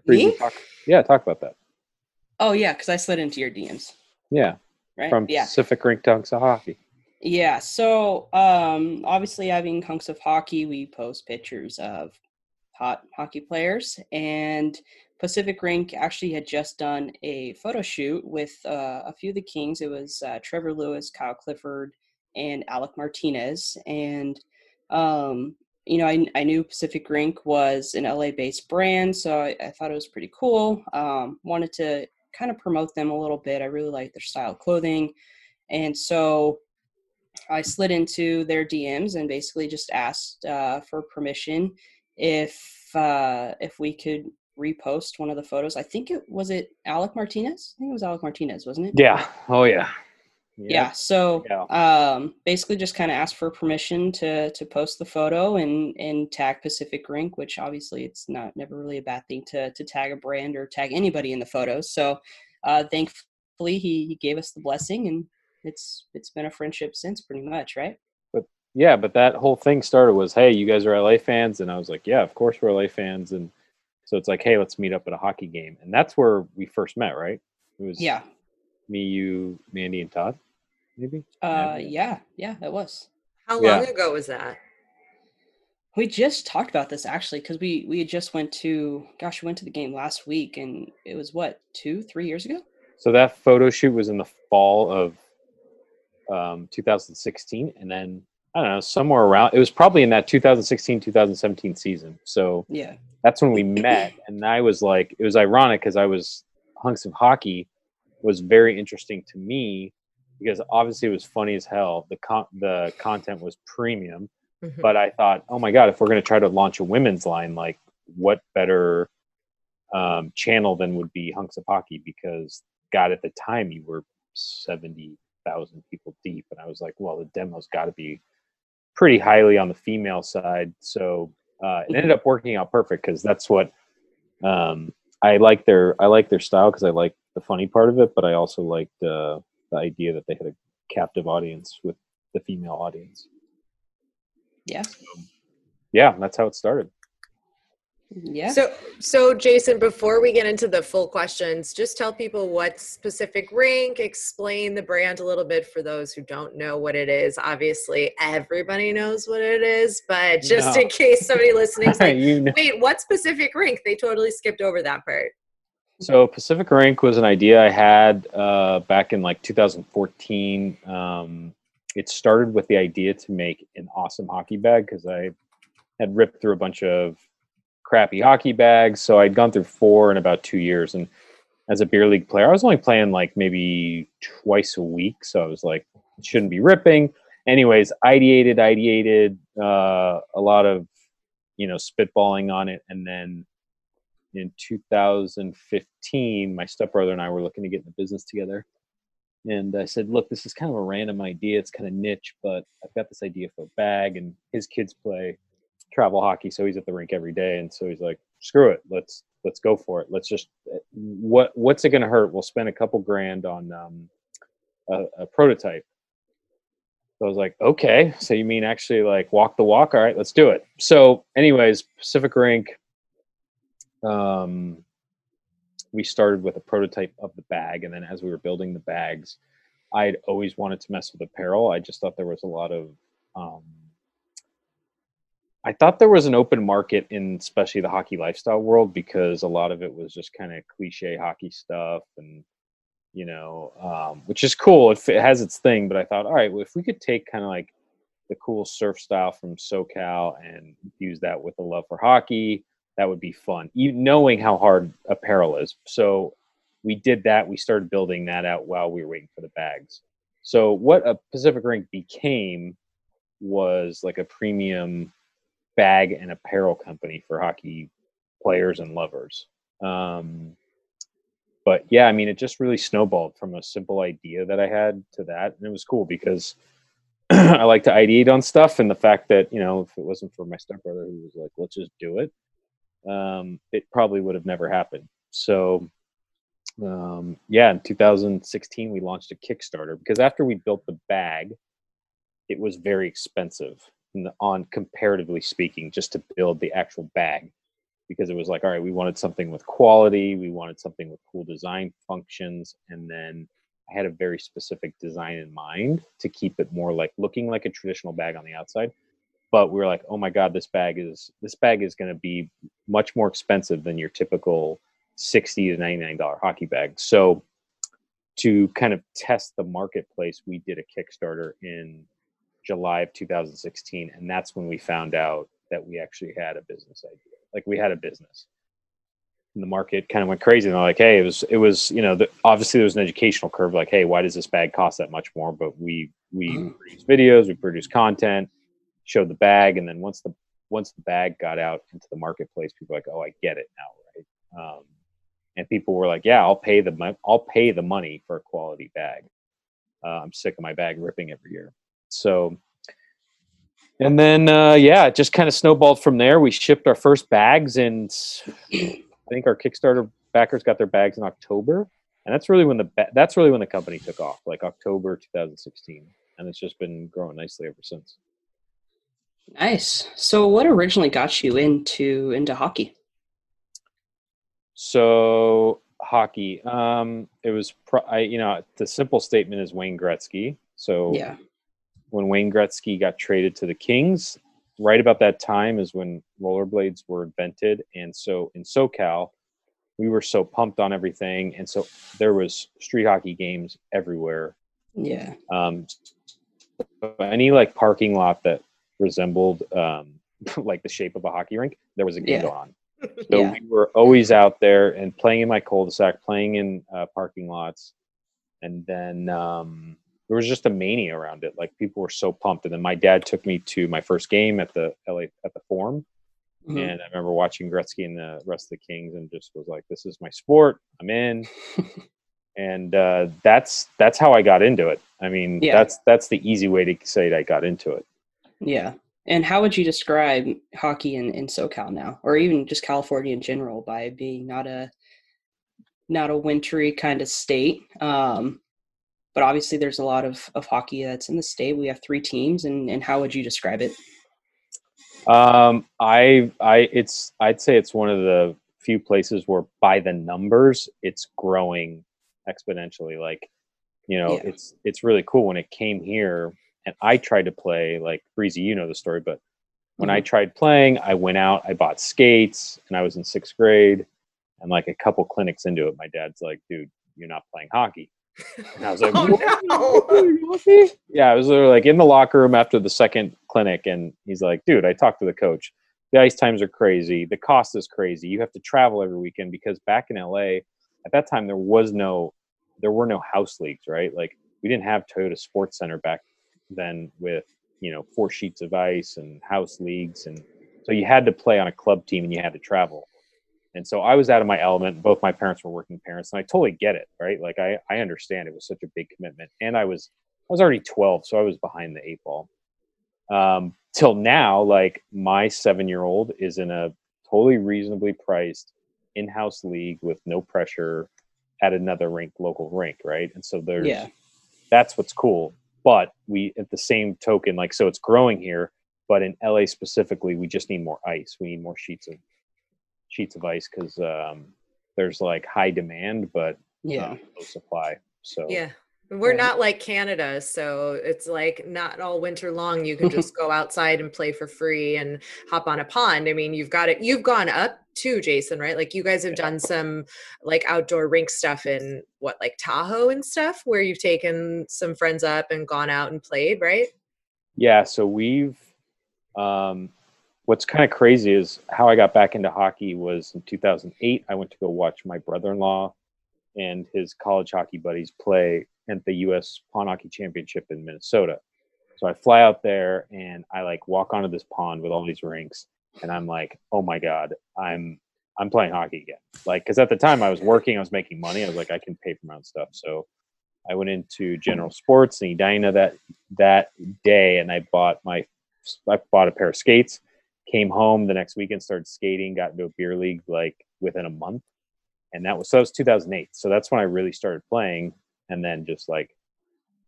Breezy, Me? talk- yeah, talk about that. oh yeah, because I slid into your DMs, Yeah, right? from yeah, Pacific Rink Hunks of Hockey. Yeah, so um, obviously having hunks of hockey, we post pictures of hot hockey players, and Pacific Rink actually had just done a photo shoot with uh, a few of the Kings. It was uh, Trevor Lewis, Kyle Clifford, and Alec Martinez, and um, you know I, I knew Pacific Rink was an LA-based brand, so I, I thought it was pretty cool. Um, wanted to kind of promote them a little bit. I really like their style of clothing, and so I slid into their DMs and basically just asked uh, for permission if uh, if we could repost one of the photos. I think it was it Alec Martinez. I think it was Alec Martinez, wasn't it? Yeah. Oh yeah. Yeah. So Yeah. um, basically, just kind of asked for permission to to post the photo and and tag Pacific Rink, which obviously it's not never really a bad thing to to tag a brand or tag anybody in the photos. So uh, thankfully, he he gave us the blessing, and it's it's been a friendship since, pretty much, right? But Yeah, but that whole thing started was, hey, you guys are LA fans, and I was like, yeah, of course we're LA fans, and so it's like, hey, let's meet up at a hockey game, and that's where we first met, right? It was Yeah. Me, you, Mandy, and Todd, maybe. Uh, Yeah. yeah, yeah, that was. How Yeah. long ago was that? We just talked about this actually because we we had just went to gosh, we went to the game last week and it was what two three years ago. So that photo shoot was in the fall of um, 2016, and then I don't know somewhere around. It was probably in that 2016 2017 season. So Yeah, that's when we met, and I was like, it was ironic because I was hunks of hockey was very interesting to me because obviously it was funny as hell. The con- the content was premium, Mhm. but I thought, oh my god, if we're going to try to launch a women's line, like what better um, channel than would be hunks of hockey? Because God, at the time you were seventy thousand people deep, and I was like, well, the demo's got to be pretty highly on the female side. So uh, it ended up working out perfect because that's what um, I like their I like their style because I like the funny part of it, but I also liked uh, the idea that they had a captive audience with the female audience. yeah, Yeah, that's how it started. yeah. So, so Jason, before we get into the full questions, just tell people what's Pacific Rink. Explain the brand a little bit for those who don't know what it is. Obviously, everybody knows what it is, but just No. in case somebody listening is like, You know- "Wait, what's Pacific Rink?" They totally skipped over that part. So Pacific Rink was an idea I had uh, back in like 2014. Um, it started with the idea to make an awesome hockey bag because I had ripped through a bunch of crappy hockey bags. So I'd gone through four in about two years. And as a beer league player, I was only playing like maybe twice a week. So I was like, it shouldn't be ripping. Anyways, ideated, ideated, uh, a lot of, you know, spitballing on it. And then in 2015, my stepbrother and I were looking to get in the business together. And I said, look, this is kind of a random idea. It's kind of niche, but I've got this idea for a bag, and his kids play travel hockey, so he's at the rink every day. And so he's like, screw it, let's let's go for it. Let's just what what's it going to hurt? We'll spend a couple grand on um, a, a prototype. So I was like, okay, so you mean actually like walk the walk? All right, let's do it. So, anyways, Pacific Rink. Um, we started with a prototype of the bag, and then as we were building the bags, I'd always wanted to mess with apparel. I just thought there was a lot of um, I thought there was an open market in especially the hockey lifestyle world because a lot of it was just kind of cliche hockey stuff and you know, um, which is cool. It, it has its thing, but I thought, all right, well, if we could take kind of like the cool surf style from SoCal and use that with a love for hockey, that would be fun. Even knowing how hard apparel is. So we did that. We started building that out while we were waiting for the bags. So what a Pacific Rink became was like a premium bag and apparel company for hockey players and lovers. Um, but yeah, I mean, it just really snowballed from a simple idea that I had to that, and it was cool because I like to ideate on stuff, and the fact that you know, if it wasn't for my stepbrother who was like, "Let's just do it," um, it probably would have never happened. So, um, yeah, in 2016 we launched a Kickstarter because after we built the bag, it was very expensive on comparatively speaking, just to build the actual bag because it was like, all right, we wanted something with quality, we wanted something with cool design functions, and then I had a very specific design in mind to keep it more like looking like a traditional bag on the outside. But we were like, oh my god, this bag is this bag is going to be much more expensive than your typical sixty to ninety nine dollar hockey bag. So to kind of test the marketplace, we did a Kickstarter in July of 2016, and that's when we found out that we actually had a business idea. Like we had a business. And the market kind of went crazy, and they're like, "Hey, it was, it was, you know, the, obviously there was an educational curve. Like, hey, why does this bag cost that much more?" But we we mm. produce videos, we produce content, showed the bag, and then once the once the bag got out into the marketplace, people were like, "Oh, I get it now, right?" Um, and people were like, "Yeah, I'll pay the I'll pay the money for a quality bag. Uh, I'm sick of my bag ripping every year." So, and then uh, yeah, it just kind of snowballed from there. We shipped our first bags, and I think our Kickstarter backers got their bags in October, and that's really when the that's really when the company took off, like October 2016, and it's just been growing nicely ever since. Nice. So, what originally got you into into hockey? So, hockey. Um, it was, pro- I, you know, the simple statement is Wayne Gretzky. So, yeah, when Wayne Gretzky got traded to the Kings. Right about that time is when rollerblades were invented, and so in SoCal, we were so pumped on everything, and so there was street hockey games everywhere. Yeah. Um, any like parking lot that resembled um, like the shape of a hockey rink, there was a game yeah. on. So yeah. we were always out there and playing in my cul-de-sac, playing in uh, parking lots, and then um, there was just a mania around it. Like people were so pumped. And then my dad took me to my first game at the LA at the Forum, mm-hmm. and I remember watching Gretzky and the rest of the Kings, and just was like, "This is my sport. I'm in." and uh, that's that's how I got into it. I mean, yeah. that's that's the easy way to say I got into it. Yeah. And how would you describe hockey in, in SoCal now, or even just California in general, by being not a not a wintry kind of state? Um, but obviously there's a lot of, of hockey that's in the state. We have three teams, and, and how would you describe it? Um, I I it's I'd say it's one of the few places where by the numbers it's growing exponentially. Like, you know, yeah. it's it's really cool when it came here and I tried to play like Breezy, you know the story, but when mm-hmm. I tried playing, I went out, I bought skates, and I was in sixth grade. And like a couple clinics into it, my dad's like, dude, you're not playing hockey. And I was like, oh, no. yeah, I was literally like in the locker room after the second clinic, and he's like, dude, I talked to the coach. The ice times are crazy. The cost is crazy. You have to travel every weekend because back in LA, at that time there was no, there were no house leagues, right? Like we didn't have Toyota Sports Center back then with you know four sheets of ice and house leagues, and so you had to play on a club team and you had to travel. And so I was out of my element. Both my parents were working parents, and I totally get it, right? Like I, I understand it was such a big commitment, and I was I was already 12, so I was behind the eight ball. Um, till now, like my seven year old is in a totally reasonably priced in-house league with no pressure at another rink, local rink, right? And so there's Yeah. that's what's cool. But we, at the same token, like so, it's growing here. But in LA specifically, we just need more ice. We need more sheets of sheets of ice because um, there's like high demand, but Yeah. um, low supply. So Yeah. We're not like Canada, so it's like not all winter long you can just go outside and play for free and hop on a pond. I mean, you've got it you've gone up too, Jason, right? Like you guys have done some like outdoor rink stuff in what like Tahoe and stuff where you've taken some friends up and gone out and played, right? Yeah, so we've um what's kind of crazy is how I got back into hockey was in 2008 I went to go watch my brother-in-law and his college hockey buddies play at the US Pond Hockey Championship in Minnesota. So I fly out there and I like walk onto this pond with all these rinks and I'm like, "Oh my god, I'm I'm playing hockey again." Like cuz at the time I was working, I was making money. I was like, I can pay for my own stuff. So I went into General Sports in Edina that that day, and I bought my I bought a pair of skates. Came home the next weekend, started skating, got into a beer league like within a month, and that was so that was 2008. So that's when I really started playing, and then just like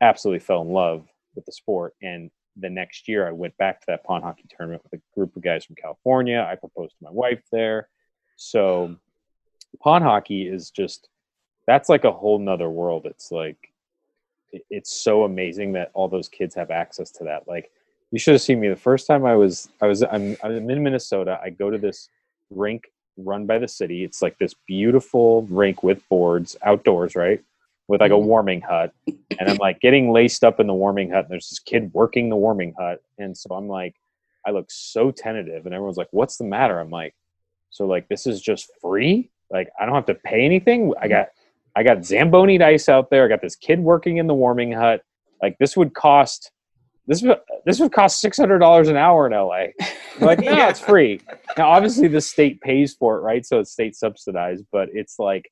absolutely fell in love with the sport. And the next year, I went back to that pond hockey tournament with a group of guys from California. I proposed to my wife there. So pond hockey is just that's like a whole nother world. It's like it's so amazing that all those kids have access to that. Like you should have seen me the first time I was I was I'm I'm in Minnesota. I go to this rink run by the city. It's like this beautiful rink with boards outdoors, right? With like a Mhm. warming hut. And I'm like getting laced up in the warming hut and there's this kid working the warming hut. And so I'm like I look so tentative and everyone's like, "What's the matter?" I'm like, "So like this is just free? Like I don't have to pay anything? I got I got Zamboni ice out there. I got this kid working in the warming hut. Like this would cost this would this would cost six hundred dollars an hour in LA. I'm like, no, Yeah. it's free. Now obviously the state pays for it, right? So it's state subsidized, but it's like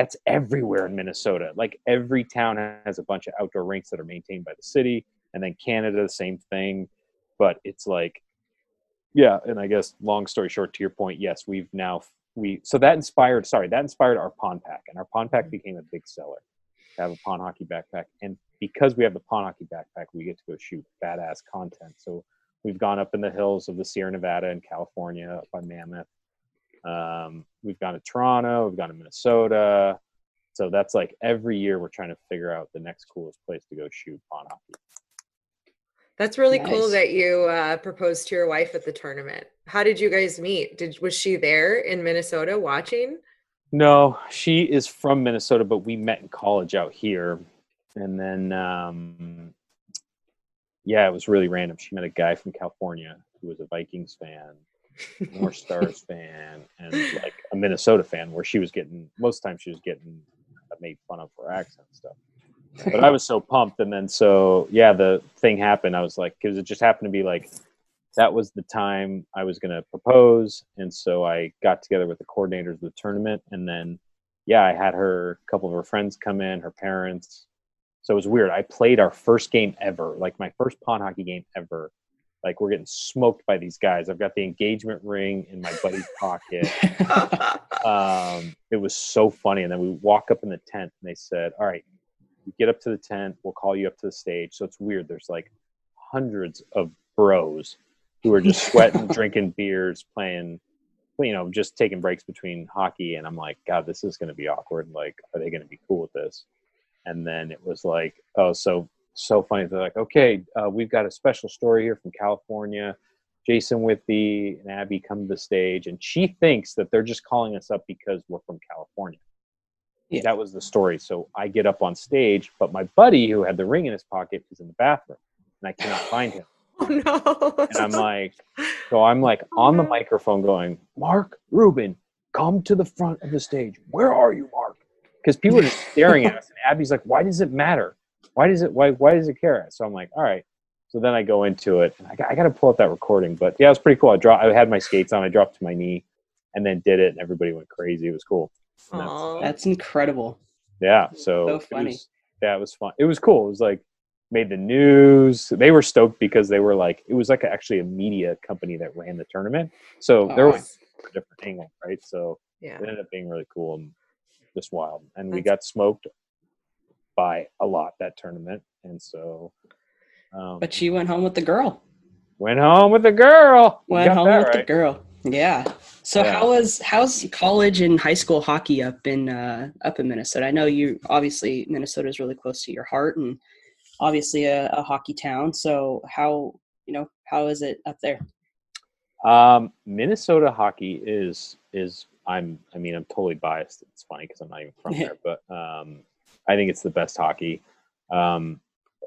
that's everywhere in Minnesota. Like every town has a bunch of outdoor rinks that are maintained by the city, and then Canada the same thing. But it's like, yeah, and I guess long story short, to your point, yes, we've now we so that inspired sorry that inspired our pond pack, and our pond pack mm-hmm. became a big seller. To have a pond hockey backpack, and because we have the pond hockey backpack, we get to go shoot badass content. So we've gone up in the hills of the Sierra Nevada in California, up by Mammoth. Um, we've gone to Toronto, we've gone to Minnesota. So that's like every year we're trying to figure out the next coolest place to go shoot pond hockey. That's really cool that you uh, proposed to your wife at the tournament. How did you guys meet? Did was she there in Minnesota watching? No, she is from Minnesota, but we met in college out here. And then, um, yeah, it was really random. She met a guy from California who was a Vikings fan, North Stars fan, and like a Minnesota fan, where she was getting, most times she was getting made fun of for accent stuff. But I was so pumped. And then, so yeah, the thing happened. I was like, because it just happened to be like, that was the time I was going to propose. And so I got together with the coordinators of the tournament. And then, yeah, I had her, a couple of her friends come in, her parents. So it was weird. I played our first game ever, like my first pond hockey game ever. Like we're getting smoked by these guys. I've got the engagement ring in my buddy's pocket. Um, it was so funny. And then we walk up in the tent and they said, All right, you get up to the tent, we'll call you up to the stage. So it's weird. There's like hundreds of bros who are just sweating, drinking beers, playing, you know, just taking breaks between hockey. And I'm like, God, this is going to be awkward. Like, are they going to be cool with this? And then it was like, oh, so so funny. They're like, okay, uh, we've got a special story here from California. Jason Whitby and Abby come to the stage, and she thinks that they're just calling us up because we're from California. Yeah. That was the story. So I get up on stage, but my buddy who had the ring in his pocket is in the bathroom, and I cannot find him. oh no. And I'm like, so I'm like on the no. microphone going, Mark Rubin, come to the front of the stage. Where are you, Mark? Because people are just staring at us. And Abby's like, why does it matter? Why does it, why, why does it care? So I'm like, all right. So then I go into it and I got, I got to pull up that recording, but yeah, it was pretty cool. I dropped, I had my skates on, I dropped to my knee and then did it, and everybody went crazy. It was cool. And that's- Aw. That's incredible. yeah, so, So it funny. was- yeah, it was fun. It was cool. It was like made the news. They were stoked because they were like it was like actually a media company that ran the tournament. So there Oh. was a different angle, right? So yeah. it ended up being really cool and just wild. And we got smoked by a lot that tournament, and so. Um, But she went home with the girl. went home with the girl. Went home with the girl. Yeah. So Yeah. how was how's college and high school hockey up in uh, up in Minnesota? I know you obviously Minnesota is really close to your heart and obviously a, a hockey town. So how you know how is it up there? Um, Minnesota hockey is is I'm I mean I'm totally biased. It's funny because I'm not even from there, but um, I think it's the best hockey. Um,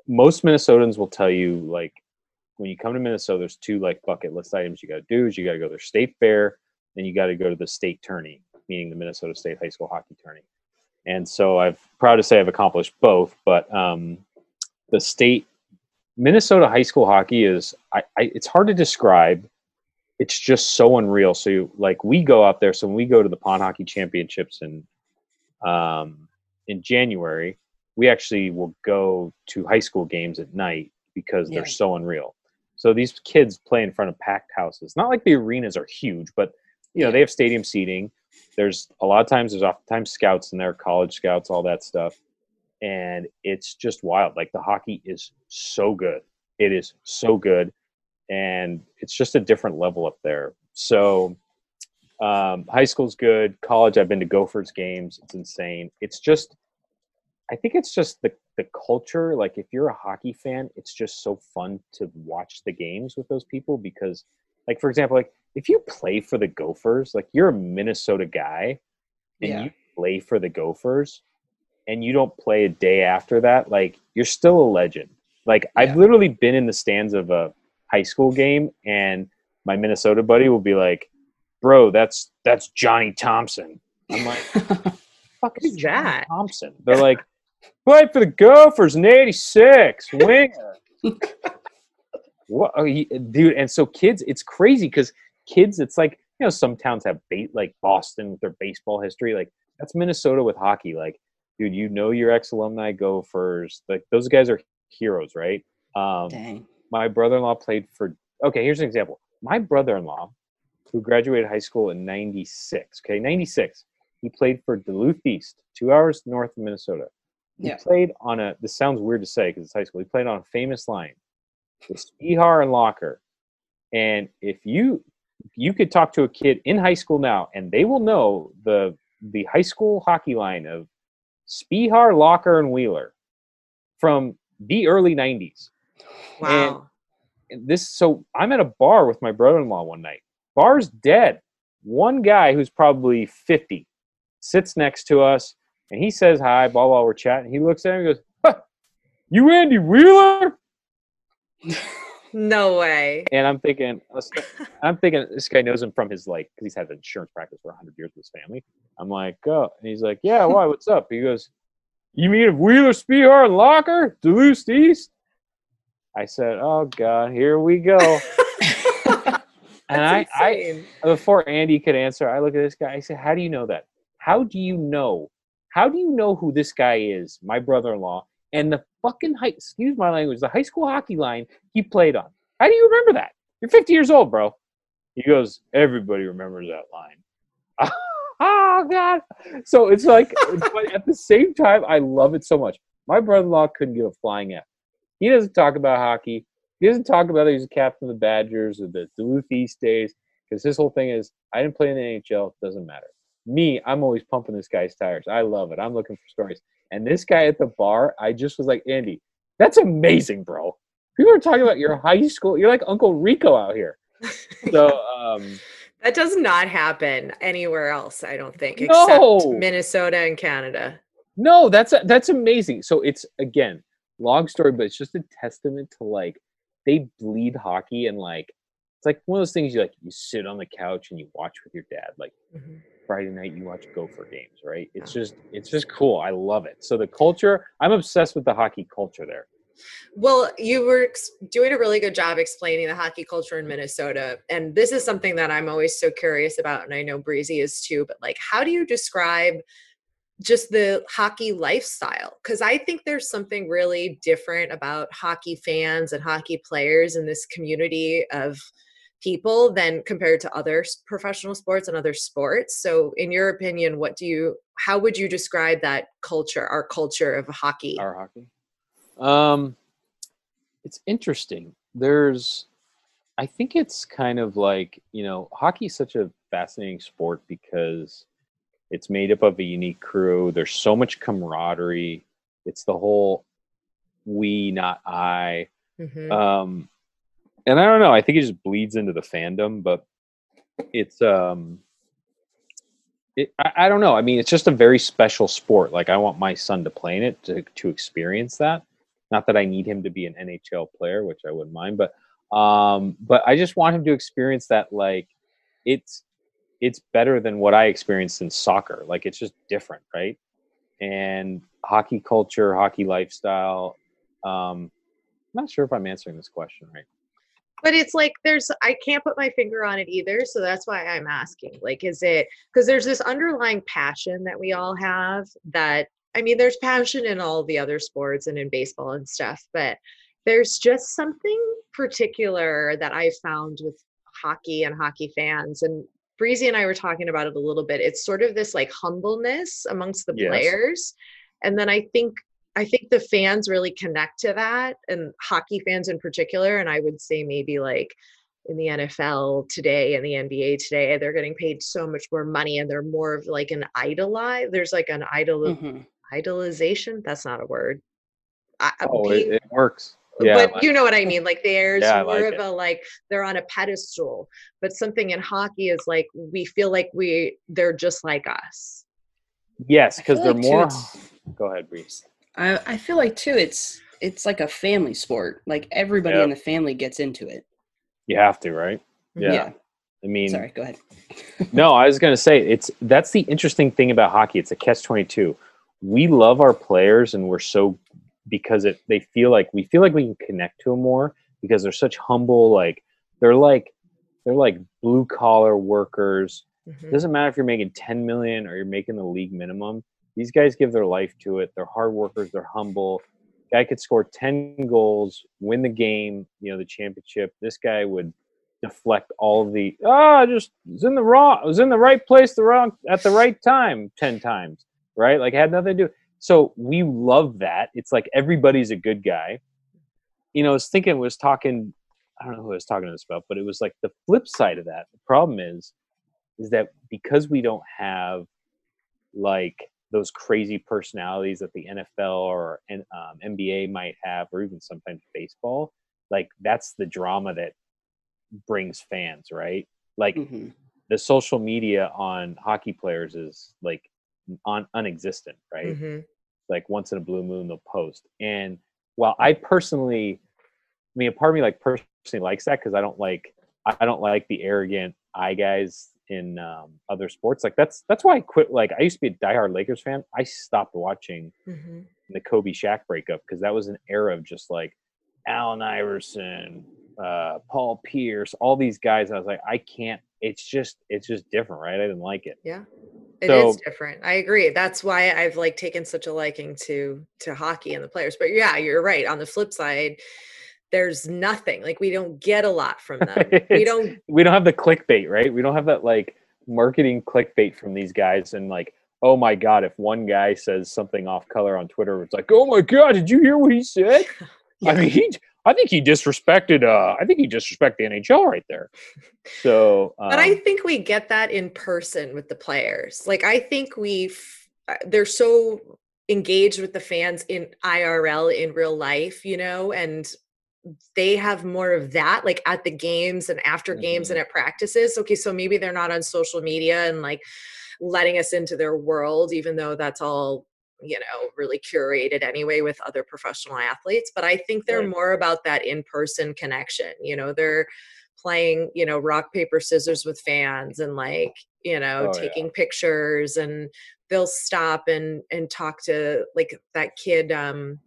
most Minnesotans will tell you like when you come to Minnesota, there's two like bucket list items you got to do. Is you got to go to their state fair, and you got to go to the state tourney, meaning the Minnesota State High School Hockey Tourney. And so I'm proud to say I've accomplished both. But um, the state Minnesota high school hockey is I, I it's hard to describe it's just so unreal. So you, like we go out there. So when we go to the pond hockey championships in um, in January, we actually will go to high school games at night because they're so unreal. So these kids play in front of packed houses. Not like the arenas are huge, but you know Yeah. they have stadium seating. There's a lot of times there's oftentimes scouts in there, college scouts, all that stuff, and it's just wild. Like the hockey is so good. It is so good and it's just a different level up there. So um, high school's good. College, I've been to Gophers games. It's insane. It's just, I think it's just the the culture. Like if you're a hockey fan, it's just so fun to watch the games with those people because, like for example, like if you play for the Gophers, like you're a Minnesota guy, and Yeah. you play for the Gophers, and you don't play a day after that, like you're still a legend. Like I've literally been in the stands of a high school game, and my Minnesota buddy will be like, "Bro, that's that's Johnny Thompson." I'm like, "Fuck is Johnny that?" Thompson?" They're like, "Played for the Gophers in '86, winger." what, oh, he- dude? And so kids, it's crazy because kids, it's like you know, some towns have bait like Boston with their baseball history, like that's Minnesota with hockey. Like, dude, you know your ex alumni Gophers, like those guys are heroes, right? Um, Dang. my brother-in-law played for okay here's an example my brother-in-law who graduated high school in 96 okay 96 he played for duluth east two hours north of minnesota he Yeah. played on a this sounds weird to say because it's high school he played on a famous line with Spehar and Locker. And if you you could talk to a kid in high school now, and they will know the the high school hockey line of Spehar, Locker, and Wheeler from the early '90s. Wow. And this so I'm at a bar with my brother-in-law one night. Bar's dead. One guy who's probably 50 sits next to us, and he says hi. Blah while we're chatting. He looks at him and goes, huh, "You Andy Wheeler?" no way. And I'm thinking, I'm thinking this guy knows him from his like, because he's had an insurance practice for 100 years with his family. I'm like, oh, and he's like, yeah, why? What's up? He goes, you mean if Wheeler, Spehar, and Locker, Duluth East? I said, oh god, here we go. and I, I, before Andy could answer, I look at this guy. I said, how do you know that? How do you know? How do you know who this guy is? My brother-in-law and the fucking high, excuse my language, the high school hockey line he played on. How do you remember that? You're 50 years old, bro. He goes, everybody remembers that line. oh God! So it's like, but at the same time, I love it so much. My brother-in-law couldn't give a flying f. He doesn't talk about hockey. He doesn't talk about that he's a captain of the Badgers or the Duluth East days because his whole thing is, I didn't play in the NHL. It doesn't matter. Me, I'm always pumping this guy's tires. I love it. I'm looking for stories. And this guy at the bar, I just was like, Andy, that's amazing, bro. People are talking about your high school. You're like Uncle Rico out here. So, um, that does not happen anywhere else, I don't think, No. except Minnesota and Canada. no, that's that's amazing. So it's again, long story, but it's just a testament to like they bleed hockey and like it's like one of those things you like you sit on the couch and you watch with your dad. Like Mhm. Friday night you watch Gopher games, right? It's just it's just cool. I love it. So the culture, I'm obsessed with the hockey culture there. Well, you were ex- doing a really good job explaining the hockey culture in Minnesota. And this is something that I'm always so curious about. And I know Breezy is too. But, like, how do you describe just the hockey lifestyle? Because I think there's something really different about hockey fans and hockey players in this community of people than compared to other professional sports and other sports. So, in your opinion, what do you, how would you describe that culture, our culture of hockey? Our hockey. Um, it's interesting. There's, I think it's kind of like you know, hockey is such a fascinating sport because it's made up of a unique crew. There's so much camaraderie. It's the whole we, not I. Mm-hmm. Um, and I don't know. I think it just bleeds into the fandom, but it's um, it, I, I, don't know. I mean, it's just a very special sport. Like I want my son to play in it to to experience that. Not that I need him to be an NHL player, which I wouldn't mind, but um, but I just want him to experience that. Like it's it's better than what I experienced in soccer. Like it's just different, right? And hockey culture, hockey lifestyle. Um, I'm not sure if I'm answering this question right. But it's like there's I can't put my finger on it either, so that's why I'm asking. Like, is it because there's this underlying passion that we all have that I mean, there's passion in all the other sports and in baseball and stuff, but there's just something particular that I found with hockey and hockey fans. And Breezy and I were talking about it a little bit. It's sort of this like humbleness amongst the yes. players. And then I think I think the fans really connect to that and hockey fans in particular. And I would say maybe like in the NFL today and the NBA today, they're getting paid so much more money and they're more of like an idolize. There's like an idol mm-hmm idolization that's not a word I, oh being, it, it, works yeah, but like you know what I mean. Like there's yeah, more like of it. a like they're on a pedestal, but something in hockey is like we feel like we they're just like us. Yes, because they're like more. Go ahead, Breeze. I I feel like too. It's it's like a family sport. Like everybody yep. in the family gets into it. You have to, right? Mm-hmm. Yeah. yeah. I mean, sorry. Go ahead. no, I was going to say it's that's the interesting thing about hockey. It's a catch twenty two we love our players and we're so because it they feel like we feel like we can connect to them more because they're such humble like they're like they're like blue collar workers mm-hmm. doesn't matter if you're making 10 million or you're making the league minimum these guys give their life to it they're hard workers they're humble guy could score 10 goals win the game you know the championship this guy would deflect all the ah oh, just was in the wrong was in the right place the wrong at the right time 10 times right? Like it had nothing to do. So we love that. It's like everybody's a good guy. You know, I was thinking, was talking, I don't know who I was talking to this about, but it was like the flip side of that. The problem is, is that because we don't have like those crazy personalities that the NFL or um, NBA might have, or even sometimes baseball, like that's the drama that brings fans, right? Like mm-hmm. the social media on hockey players is like on unexistent, right? Mm-hmm. Like once in a blue moon they'll post. And while I personally, I mean, a part of me like personally likes that because I don't like I don't like the arrogant eye guys in um, other sports. Like that's that's why I quit. Like I used to be a diehard Lakers fan. I stopped watching mm-hmm. the Kobe Shaq breakup because that was an era of just like Allen Iverson, uh, Paul Pierce, all these guys. I was like, I can't. It's just it's just different, right? I didn't like it. Yeah. It so, is different. I agree. That's why I've like taken such a liking to to hockey and the players. But yeah, you're right. On the flip side, there's nothing. Like we don't get a lot from them. we don't we don't have the clickbait, right? We don't have that like marketing clickbait from these guys and like oh my god if one guy says something off color on twitter it's like oh my god did you hear what he said yeah. i mean he I think he disrespected. Uh, I think he disrespected the NHL right there. So, um, but I um think we get that in person with the players. Like I think we, uh, they're so engaged with the fans in IRL in real life, you know, and they have more of that like at the games and after games mm-hmm. and at practices. Okay, so maybe they're not on social media and like letting us into their world, even though that's all you know really curated anyway with other professional athletes but i think they're right. more about that in-person connection you know they're playing you know rock paper scissors with fans and like you know oh, taking yeah. pictures and they'll stop and and talk to like that kid um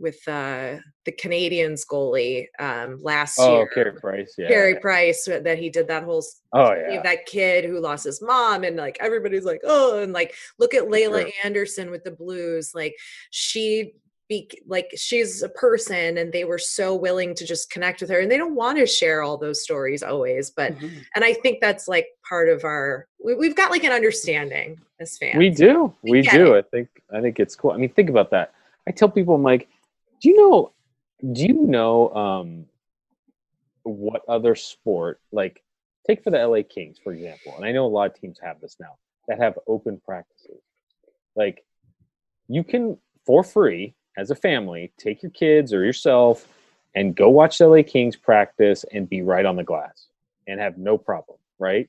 with uh, the Canadiens goalie um, last Oh, year. Carey Price. Yeah. Carey Price uh, that he did that whole Oh yeah. that kid who lost his mom and like everybody's like oh and like look at Laila Sure. Anderson with the Blues like she be like she's a person and they were so willing to just connect with her and they don't want to share all those stories always but Mhm. and I think that's like part of our we, we've got like an understanding as fans We do. We We do. it. I think I think it's cool. I mean, think about that. I tell people I'm like, do you know do you know um what other sport like take for the LA Kings, for example, and I know a lot of teams have this now that have open practices. Like you can for free as a family take your kids or yourself and go watch the LA Kings practice and be right on the glass and have no problem, right?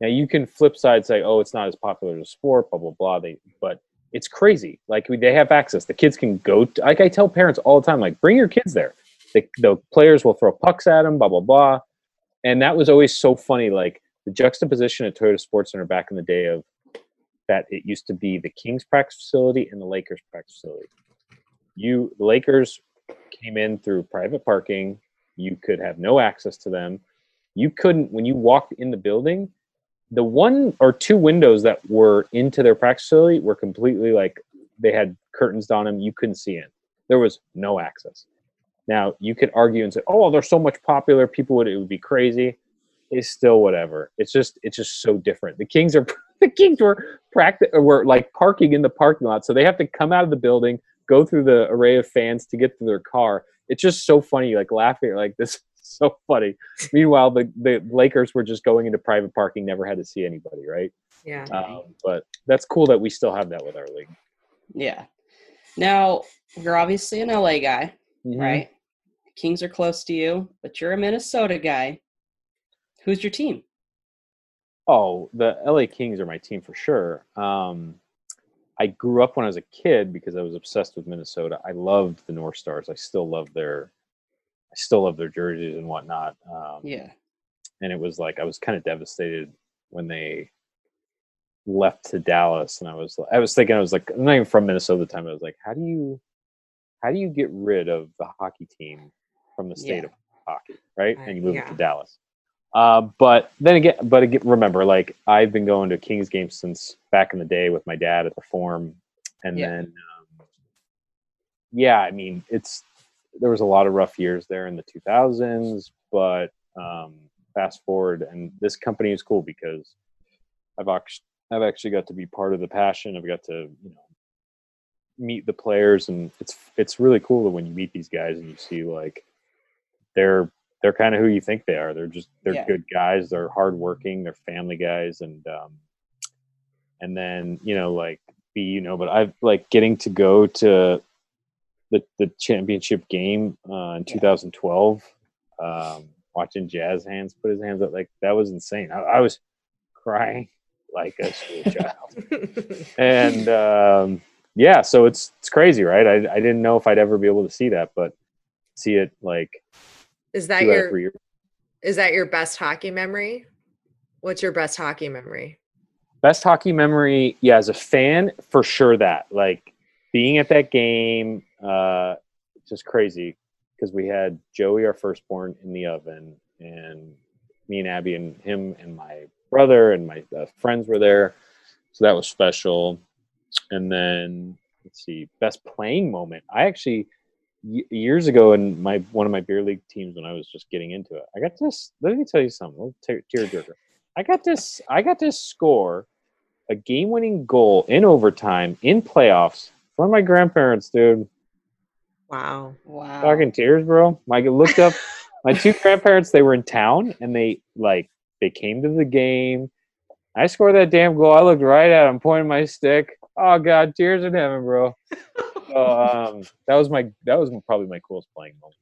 Now you can flip side say, oh, it's not as popular as a sport, blah blah blah. They, but it's crazy. Like they have access. The kids can go. To, like I tell parents all the time, like bring your kids there. The, the players will throw pucks at them, blah blah blah. And that was always so funny. Like the juxtaposition at Toyota Sports Center back in the day of that it used to be the Kings practice facility and the Lakers practice facility. You the Lakers came in through private parking. You could have no access to them. You couldn't when you walked in the building. The one or two windows that were into their practice facility were completely like they had curtains on them. You couldn't see in. There was no access. Now you could argue and say, "Oh, they're so much popular. People would it would be crazy." It's still whatever. It's just it's just so different. The Kings are the Kings were practice were like parking in the parking lot, so they have to come out of the building, go through the array of fans to get to their car. It's just so funny, like laughing like this. So funny. Meanwhile, the, the Lakers were just going into private parking, never had to see anybody, right? yeah Um, but that's cool that we still have that with our league. Yeah. Now you're obviously an LA guy, Mm-hmm. right? Kings are close to you, but you're a Minnesota guy. Who's your team? Oh, the LA Kings are my team for sure. Um, I grew up when I was a kid because I was obsessed with Minnesota. I loved the North Stars. I still love their, I still love their jerseys and whatnot. Um, Yeah. and it was like I was kind of devastated when they left to Dallas, and I was I was thinking I was like I'm not even from Minnesota at the time. I was like, how do you how do you get rid of the hockey team from the state Yeah. of hockey, right? Uh, And you move it to Dallas. Uh, but then again, but again, remember, like I've been going to Kings games since back in the day with my dad at the Forum, and Yeah. then um, yeah, I mean, it's there was a lot of rough years there in the 2000s, but um, fast forward, and this company is cool because I've actually I've actually got to be part of the passion. I've got to you know meet the players, and it's it's really cool that when you meet these guys and you see like they're they're kind of who you think they are. They're just they're Yeah. good guys. They're hardworking. They're family guys, and um, and then you know like be you know, but I've like getting to go to the the championship game uh, in 2012. Um, watching Jazz Hands put his hands up like that was insane. I, I was crying like a school child, and um, yeah, so it's it's crazy, right? I I didn't know if I'd ever be able to see that, but see it like is that two out of your is that your best hockey memory what's your best hockey memory Best hockey memory, yeah, as a fan, for sure that. Like being at that game, uh, just crazy because we had Joey, our firstborn, in the oven, and me and Abby and him and my brother and my uh, friends were there. So that was special. And then let's see, best playing moment. I actually y- years ago in my one of my beer league teams when I was just getting into it, I got this. Let me tell you something. Tearjerker. I got this. I got this score a game-winning goal in overtime in playoffs from my grandparents, dude. Wow Wow. Talking tears, bro. I looked up my two grandparents. They were in town, and they like they came to the game. I scored that damn goal. I looked right at him, pointing my stick. Oh god, tears in heaven, bro. So um, that was my that was probably my coolest playing moment.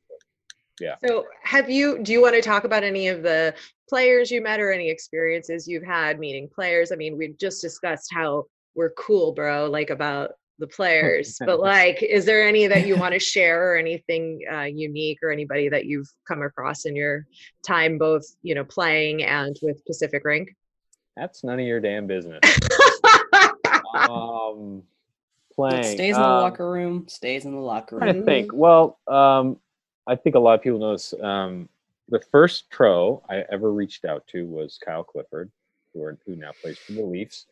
Yeah. So, have you? Do you want to talk about any of the players you met or any experiences you've had meeting players? I mean, we've just discussed how we're cool, bro, like about the players. but like, is there any that you want to share or anything uh, unique or anybody that you've come across in your time, both you know, playing and with Pacific Rink? That's none of your damn business. um, playing? What stays in the Um, locker room stays in the locker room. i think. Well, um, I think a lot of people know this. Um, the first pro I ever reached out to was Kyle Clifford, who, are, who now plays for the Leafs.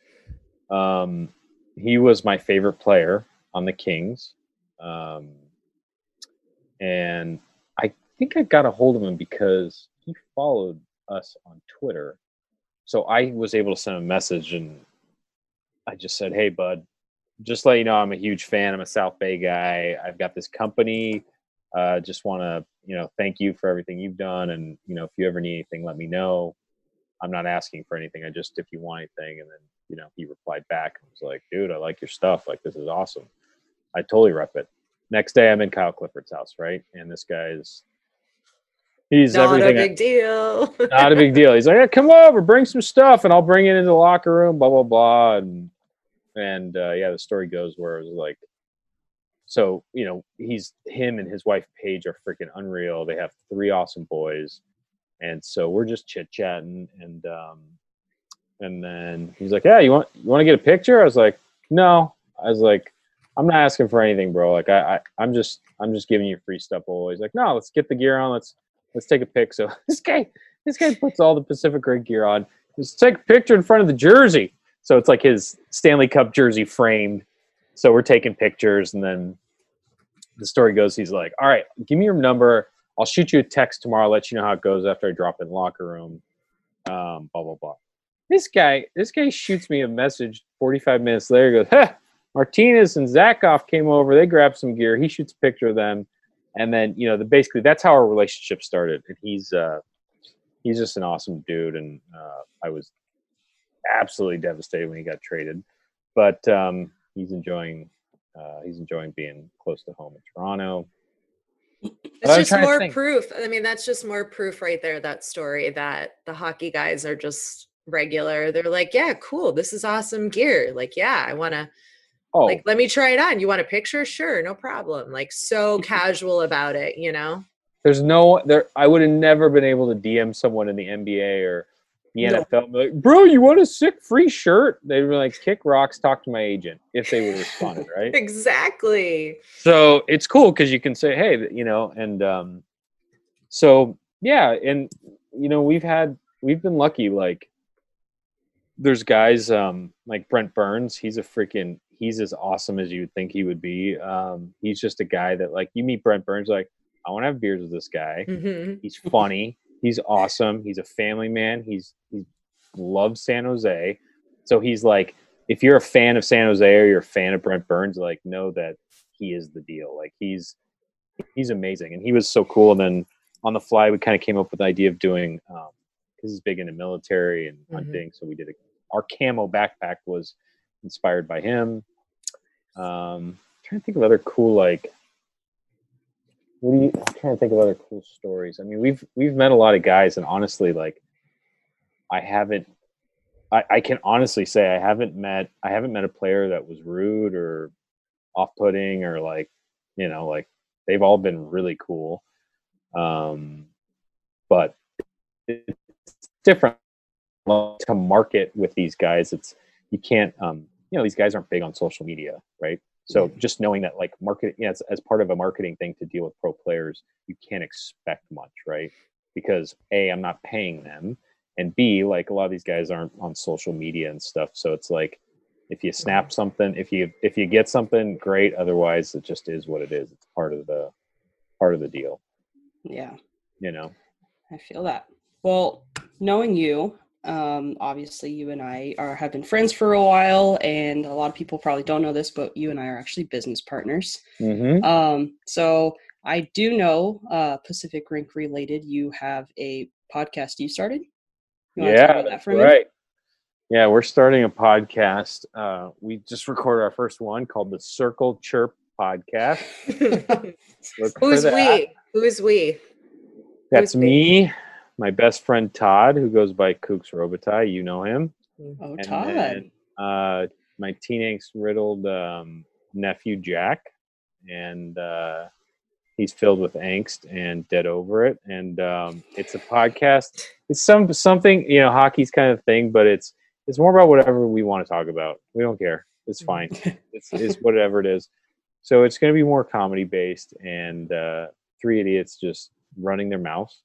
Um, he was my favorite player on the Kings, um, and I think I got a hold of him because he followed us on Twitter. So I was able to send a message, and I just said, "Hey, bud, just let you know I'm a huge fan. I'm a South Bay guy. I've got this company. Uh, just want to, you know, thank you for everything you've done. And you know, if you ever need anything, let me know. I'm not asking for anything. I just if you want anything. And then, you know, he replied back and was like, dude, I like your stuff. Like this is awesome. I totally rep it. Next day, I'm in Kyle Clifford's house, right? And this guy's he's Not a everything. I- big deal. not a big deal. He's like, yeah, come over, bring some stuff, and I'll bring it into the locker room. Blah blah blah, and and uh, yeah, the story goes where it was like, so you know, he's him and his wife Paige are freaking unreal. They have three awesome boys, and so we're just chit chatting, and um, and then he's like, yeah, you want you want to get a picture? I was like, no. I was like, I'm not asking for anything, bro. Like I, I I'm just I'm just giving you free stuff. Always like, no, let's get the gear on. Let's let's take a pic. So this guy, this guy puts all the Pacific Rink gear on. Let's take a picture in front of the jersey. So it's like his Stanley Cup jersey framed. So we're taking pictures, and then the story goes, he's like, "All right, give me your number. I'll shoot you a text tomorrow. I'll let you know how it goes after I drop in locker room." Um, blah blah blah. This guy, this guy shoots me a message 45 minutes later. He goes, "Huh, Martinez and Zakoff came over. They grabbed some gear. He shoots a picture of them." and then you know the basically that's how our relationship started and he's uh he's just an awesome dude and uh i was absolutely devastated when he got traded but um he's enjoying uh he's enjoying being close to home in toronto It's just more proof. I mean, that's just more proof right there, that story that the hockey guys are just regular. They're like, yeah, cool. This is awesome gear. Like, yeah, I want to, oh like, let me try it on. You want a picture? Sure, no problem. Like, so casual about it, you know? there's no there i would have never been able to dm someone in the nba or the No. nfl like bro you want a sick free shirt they were like kick rocks talk to my agent if they would respond, right Exactly. so it's cool because you can say hey you know and um so yeah and you know we've had we've been lucky like there's guys um like brent burns he's a freaking he's as awesome as you would think he would be. Um he's just a guy that like you meet brent burns like i want to have beers with this guy. Hmm he's funny. He's awesome. He's a family man. He's he loves san jose. So he's like if you're a fan of san jose or you're a fan of brent burns like know that he is the deal. Like he's he's amazing. And he was so cool. And then on the fly we kind of came up with the idea of doing um because he's big into military and Mhm. hunting so we did a, our camo backpack was inspired by him um trying to think of other cool like what do you I'm trying to think of other cool stories. I mean, we've we've met a lot of guys, and honestly, like I haven't. I, I can honestly say I haven't met I haven't met a player that was rude or off-putting or like you know like they've all been really cool. Um, but it's different to market with these guys. It's you can't um, you know these guys aren't big on social media, right? So just knowing that like market, yeah, as, as part of a marketing thing to deal with pro players, you can't expect much, right? Because a, I'm not paying them, and b, like a lot of these guys aren't on social media and stuff. So it's like if you snap something, if you if you get something, great. Otherwise, it just is what it is. It's part of the part of the deal, Yeah, you know. I feel that. Well, knowing you, um, obviously you and I are have been friends for a while, and a lot of people probably don't know this, but you and I are actually business partners. Mm-hmm. Um, so I do know, uh, Pacific Rink related, you have a podcast you started. You wanna talk yeah, about that for a minute? right. Yeah, we're starting a podcast. Uh, we just recorded our first one called the Circle Chirp Podcast. Who's we? Who's we? That's Who's me, my best friend Todd, who goes by Kooks Robitaille. You know him. Oh, And Todd. then, uh, my teen angst riddled um, nephew Jack, and uh, he's filled with angst and dead over it. And um, it's a podcast. It's some something you know, hockey's kind of thing, but it's it's more about whatever we want to talk about. We don't care. It's fine. it's, it's whatever it is. So it's going to be more comedy based and uh, three idiots just running their mouths.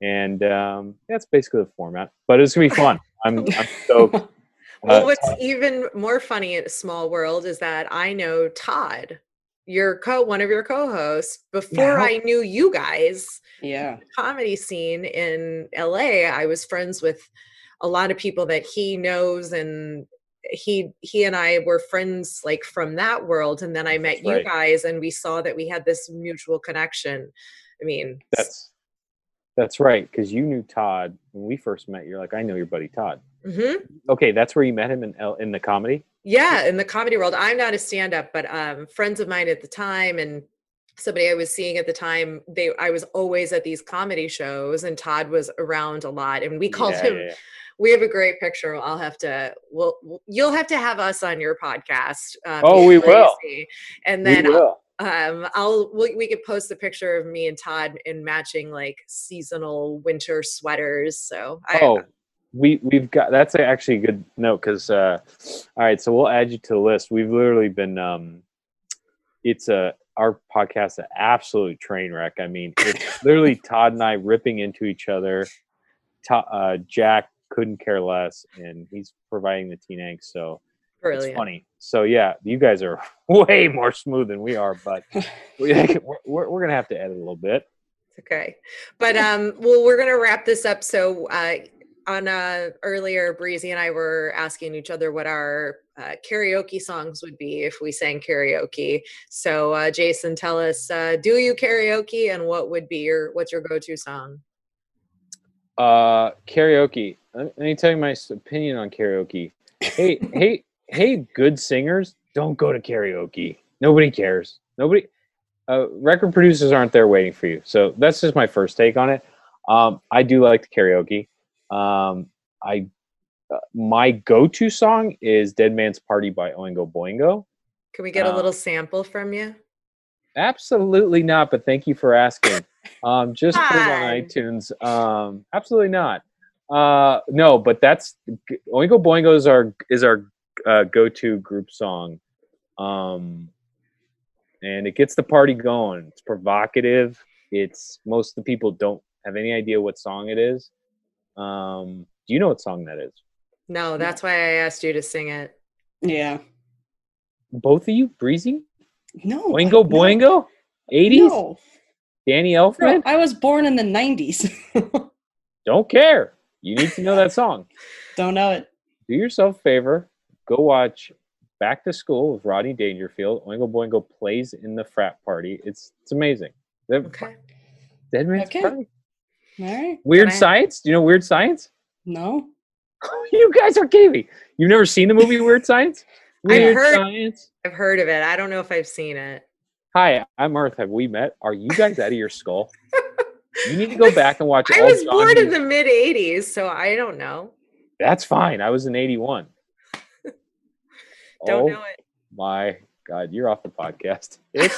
And um, that's basically the format. But it's going to be fun. I'm, I'm stoked. Well, Uh, what's even more funny in a small world is that I know Todd, your co one of your co-hosts, before how- I knew you guys. Yeah. comedy scene in LA, I was friends with a lot of people that he knows and he he and I were friends like from that world and then I met you right. guys and we saw that we had this mutual connection. I mean, That's that's right because you knew Todd when we first met. You're like, I know your buddy Todd. mhm. Okay, that's where you met him in in the comedy. yeah, in the comedy world. I'm not a stand-up, but um friends of mine at the time and somebody I was seeing at the time, they I was always at these comedy shows and Todd was around a lot and we called Yeah, him yeah, yeah. we have a great picture. I'll have to. Well, you'll have to have us on your podcast. Um, Oh, we will. Tracy, And then will. Um, I'll we, we could post a picture of me and Todd in matching like seasonal winter sweaters. So I, oh, we we've got that's actually a good note because uh, all right, so we'll add you to the list. We've literally been um, it's a our podcast an absolute train wreck. I mean, it's literally Todd and I ripping into each other. To, uh, Jack couldn't care less, and he's providing the teen angst, so brilliant. it's funny. So yeah, you guys are way more smooth than we are, but we, we're, we're, we're gonna have to edit a little bit. Okay. But um well we're going to wrap this up so uh on uh earlier Breezy and I were asking each other what our uh, karaoke songs would be if we sang karaoke. So uh Jason tell us uh do you karaoke and what would be your what's your go-to song? Uh, karaoke. Let me tell you my opinion on karaoke. Hey, hey, hey, good singers, don't go to karaoke. Nobody cares. Nobody. Uh, record producers aren't there waiting for you. So that's just my first take on it. Um, I do like the karaoke. Um, I uh, my go-to song is "Dead Man's Party" by Oingo Boingo. Can we get a Uh, little sample from you? Absolutely not, but thank you for asking. Um, just put it on iTunes. Um, absolutely not. Uh, no, but that's Oingo Boingo is our is our uh, go-to group song, um, and it gets the party going. It's provocative. It's most of the people don't have any idea what song it is. Um, do you know what song that is? No, that's why I asked you to sing it. Yeah. Both of you, Breezy, No. Oingo no, Boingo, eighties, No. Danny Bro, Elfman. I was born in the 90s. Don't care. You need to know that song. Don't know it. Do yourself a favor. Go watch Back to School with Rodney Dangerfield. Oingo Boingo plays in the frat party. It's it's amazing. Okay. Dead Man's Okay. Party. All right. Weird I- Science. Do you know Weird Science? No. you guys are kidding. You've never seen the movie Weird Science? I've Weird heard- Science. I've heard of it. I don't know if I've seen it. Hi, I'm Earth. Have we met? Are you guys out of your skull? You need to go back and watch. I was John born in the mid 80s, so I don't know. That's fine. I was in '81. Don't oh know it. my God, you're off the podcast.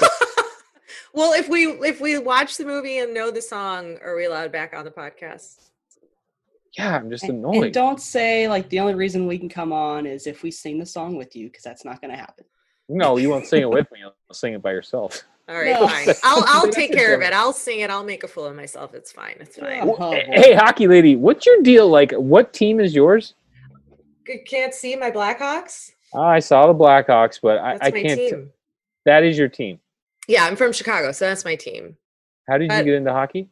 Well, if we if we watch the movie and know the song, are we allowed back on the podcast? yeah, I'm just And, annoyed. and don't say like the only reason we can come on is if we sing the song with you, because that's not going to happen. No, you won't sing it with me. You'll sing it by yourself. All right, No. fine. I'll I'll take care of it. I'll sing it. I'll make a fool of myself. It's fine. It's fine. Oh, Wh- hey, hockey lady, what's your deal? Like, what team is yours? Can't see my Blackhawks. Ah, I saw the Blackhawks, but I, I can't. t- that is your team. Yeah, I'm from Chicago, so that's my team. How did you get into hockey?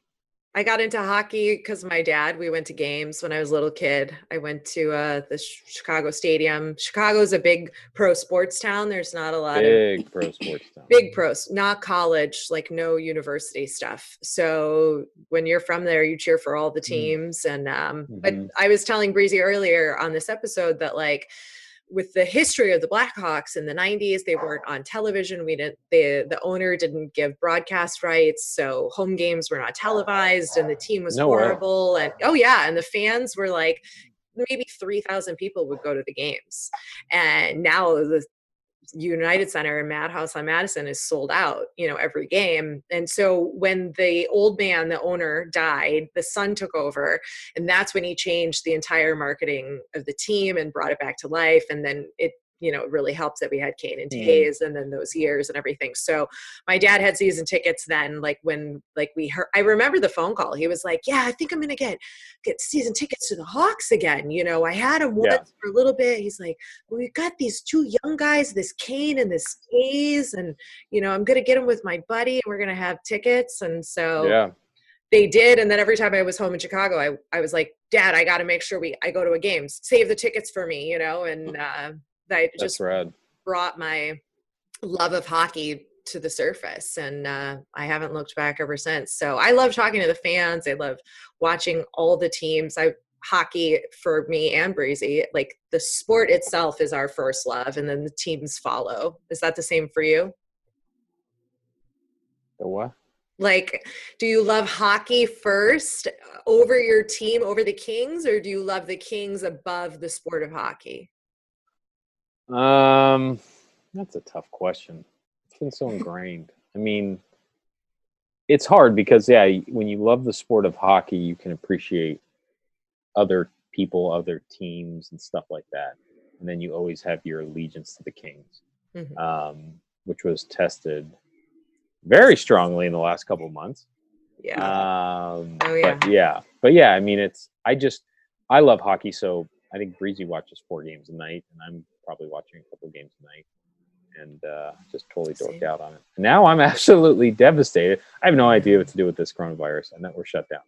I got into hockey because my dad. We went to games when I was a little kid. I went to uh, the Ch- Chicago Stadium. Chicago's a big pro sports town. There's not a lot of Big pro sports town. big pros, not college, like no university stuff. So when you're from there, you cheer for all the teams. And um, but Mhm. I was telling Breezy earlier on this episode that like with the history of the Blackhawks in the 90s, they weren't on television. We didn't the the owner didn't give broadcast rights, so home games were not televised and the team was No way. horrible. And oh yeah, and the fans were like maybe 3,000 people would go to the games. And now the United Center and Madhouse on Madison is sold out, you know, every game. And so when the old man, the owner, died, the son took over, and that's when he changed the entire marketing of the team and brought it back to life. And then it you know, it really helped that we had Kane and Mm. And then those years and everything. So my dad had season tickets then, like when like we heard I remember the phone call. He was like, Yeah, I think I'm gonna get get season tickets to the Hawks again. You know, I had them once Yeah. for a little bit. He's like, Well, we've got these two young guys, this Kane and this Toews, and you know, I'm gonna get them with my buddy and we're gonna have tickets. And so Yeah. they did and then every time i was home in chicago i, I was like dad i got to make sure we i go to a game save the tickets for me you know and uh, that That's just rad. brought my love of hockey to the surface and uh, i haven't looked back ever since. So i love talking to the fans. I love watching all the teams. I hockey for me and breezy like the sport itself is our first love and then the teams follow. Is that the same for you? The what? like do you love hockey first over your team over the kings or do you love the kings above the sport of hockey Um, that's a tough question. It's been so ingrained. I mean, it's hard because yeah, when you love the sport of hockey, you can appreciate other people, other teams, and stuff like that. And then you always have your allegiance to the Kings, Mhm. um, which was tested very strongly in the last couple of months. yeah Um, Oh, yeah. But yeah, but yeah, I mean, it's I just I love hockey, so I think Breezy watches four games a night, and I'm probably watching a couple games a night, and uh, just totally dorked out on it. Now I'm absolutely devastated. I have no idea what to do with this coronavirus, and that we're shut down.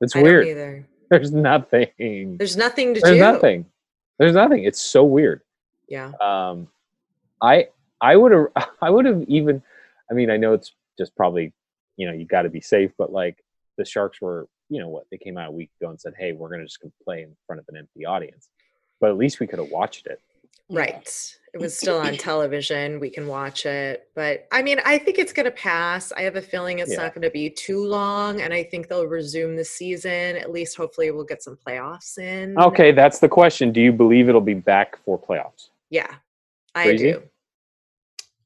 It's I weird. There's nothing. there's nothing to There's do nothing. There's nothing. It's so weird. yeah Um, I I would have I would have even. I mean, I know it's just probably you know you got to be safe, but like the Sharks were, you know what? They came out a week ago and said, "Hey, we're gonna just play in front of an empty audience," but at least we could have watched it. Yeah. right it was still on television we can watch it but i mean i think it's going to pass i have a feeling it's Yeah. not going to be too long and i think they'll resume the season at least hopefully we'll get some playoffs in Okay, that's the question. Do you believe it'll be back for playoffs? yeah i Crazy? do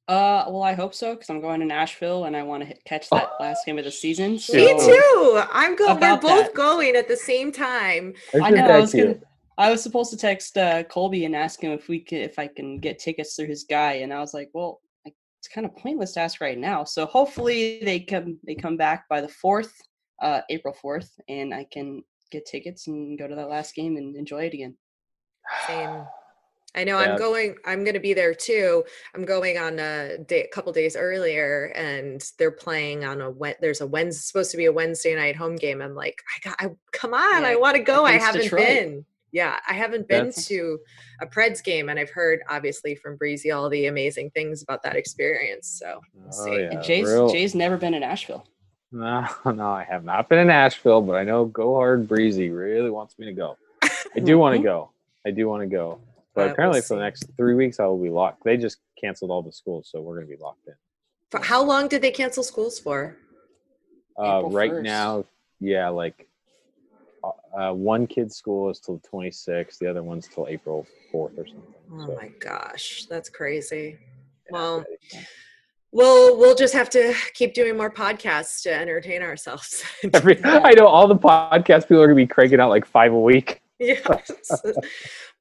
Uh, well, I hope so because I'm going to Nashville and I want to catch that last game of the season. So Me too. I'm going. We're both that. going at the same time. I know. I was gonna. I was supposed to text uh, Colby and ask him if we could, if I can get tickets through his guy, and I was like, well, like, it's kind of pointless to ask right now. So hopefully they come they come back by the fourth, uh, April fourth, and I can get tickets and go to that last game and enjoy it again. Same. I know. Yeah. I'm going. I'm going to be there too. I'm going on a day, a couple days earlier, and they're playing on a Wed. There's a Wednesday supposed to be a Wednesday night home game. I'm like, I got. I, come on, I want to go. I haven't Detroit. been. Yeah, I haven't been That's- to a Preds game, and I've heard obviously from Breezy all the amazing things about that experience. So we'll Oh, see. yeah. Jay's real- Jay's never been in Nashville. No, no, I have not been in Nashville, but I know Go Hard Breezy really wants me to go. I do want to go. I do want to go. But Uh, we'll apparently, for the next three weeks, I will be locked. They just canceled all the schools, so we're going to be locked in. For how long did they cancel schools for? Uh, right 1st. now, yeah, like uh, one kid's school is till the 26th, the other one's till April 4th or something. Oh so, my gosh, that's crazy. yeah, well. We'll we'll just have to keep doing more podcasts to entertain ourselves. Every, I know all the podcast people are going to be cranking out like five a week. yes.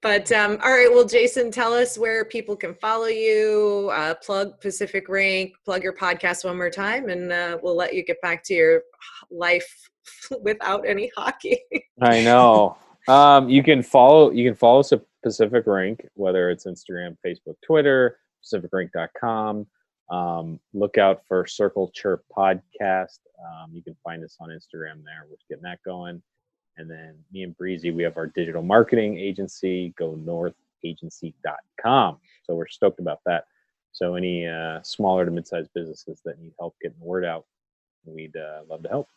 but um, all right. Well, Jason, tell us where people can follow you. Uh, plug Pacific Rink. Plug your podcast one more time, and uh, we'll let you get back to your life without any hockey. I know. Um, you can follow you can follow us at Pacific Rink, whether it's Instagram, Facebook, Twitter, pacificrink.com. Um, look out for Circle Chirp Podcast. Um, you can find us on Instagram there. We're getting that going. And then me and Breezy, we have our digital marketing agency, go northagency.com. So we're stoked about that. So any uh, smaller to mid-sized businesses that need help getting the word out, we'd uh, love to help.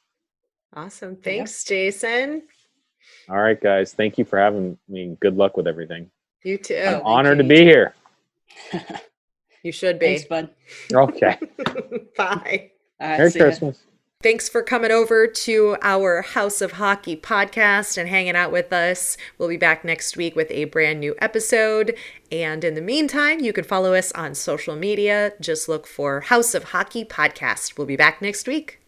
Awesome. Thanks, Jason. All right, guys. Thank you for having me. Good luck with everything. You too. I'm thank honored to you. be here. you should be. Thanks, bud. Okay. Bye. All right, Merry see ya. Christmas. Thanks for coming over to our House of Hockey podcast and hanging out with us. We'll be back next week with a brand new episode. And in the meantime, you can follow us on social media. Just look for House of Hockey podcast. We'll be back next week.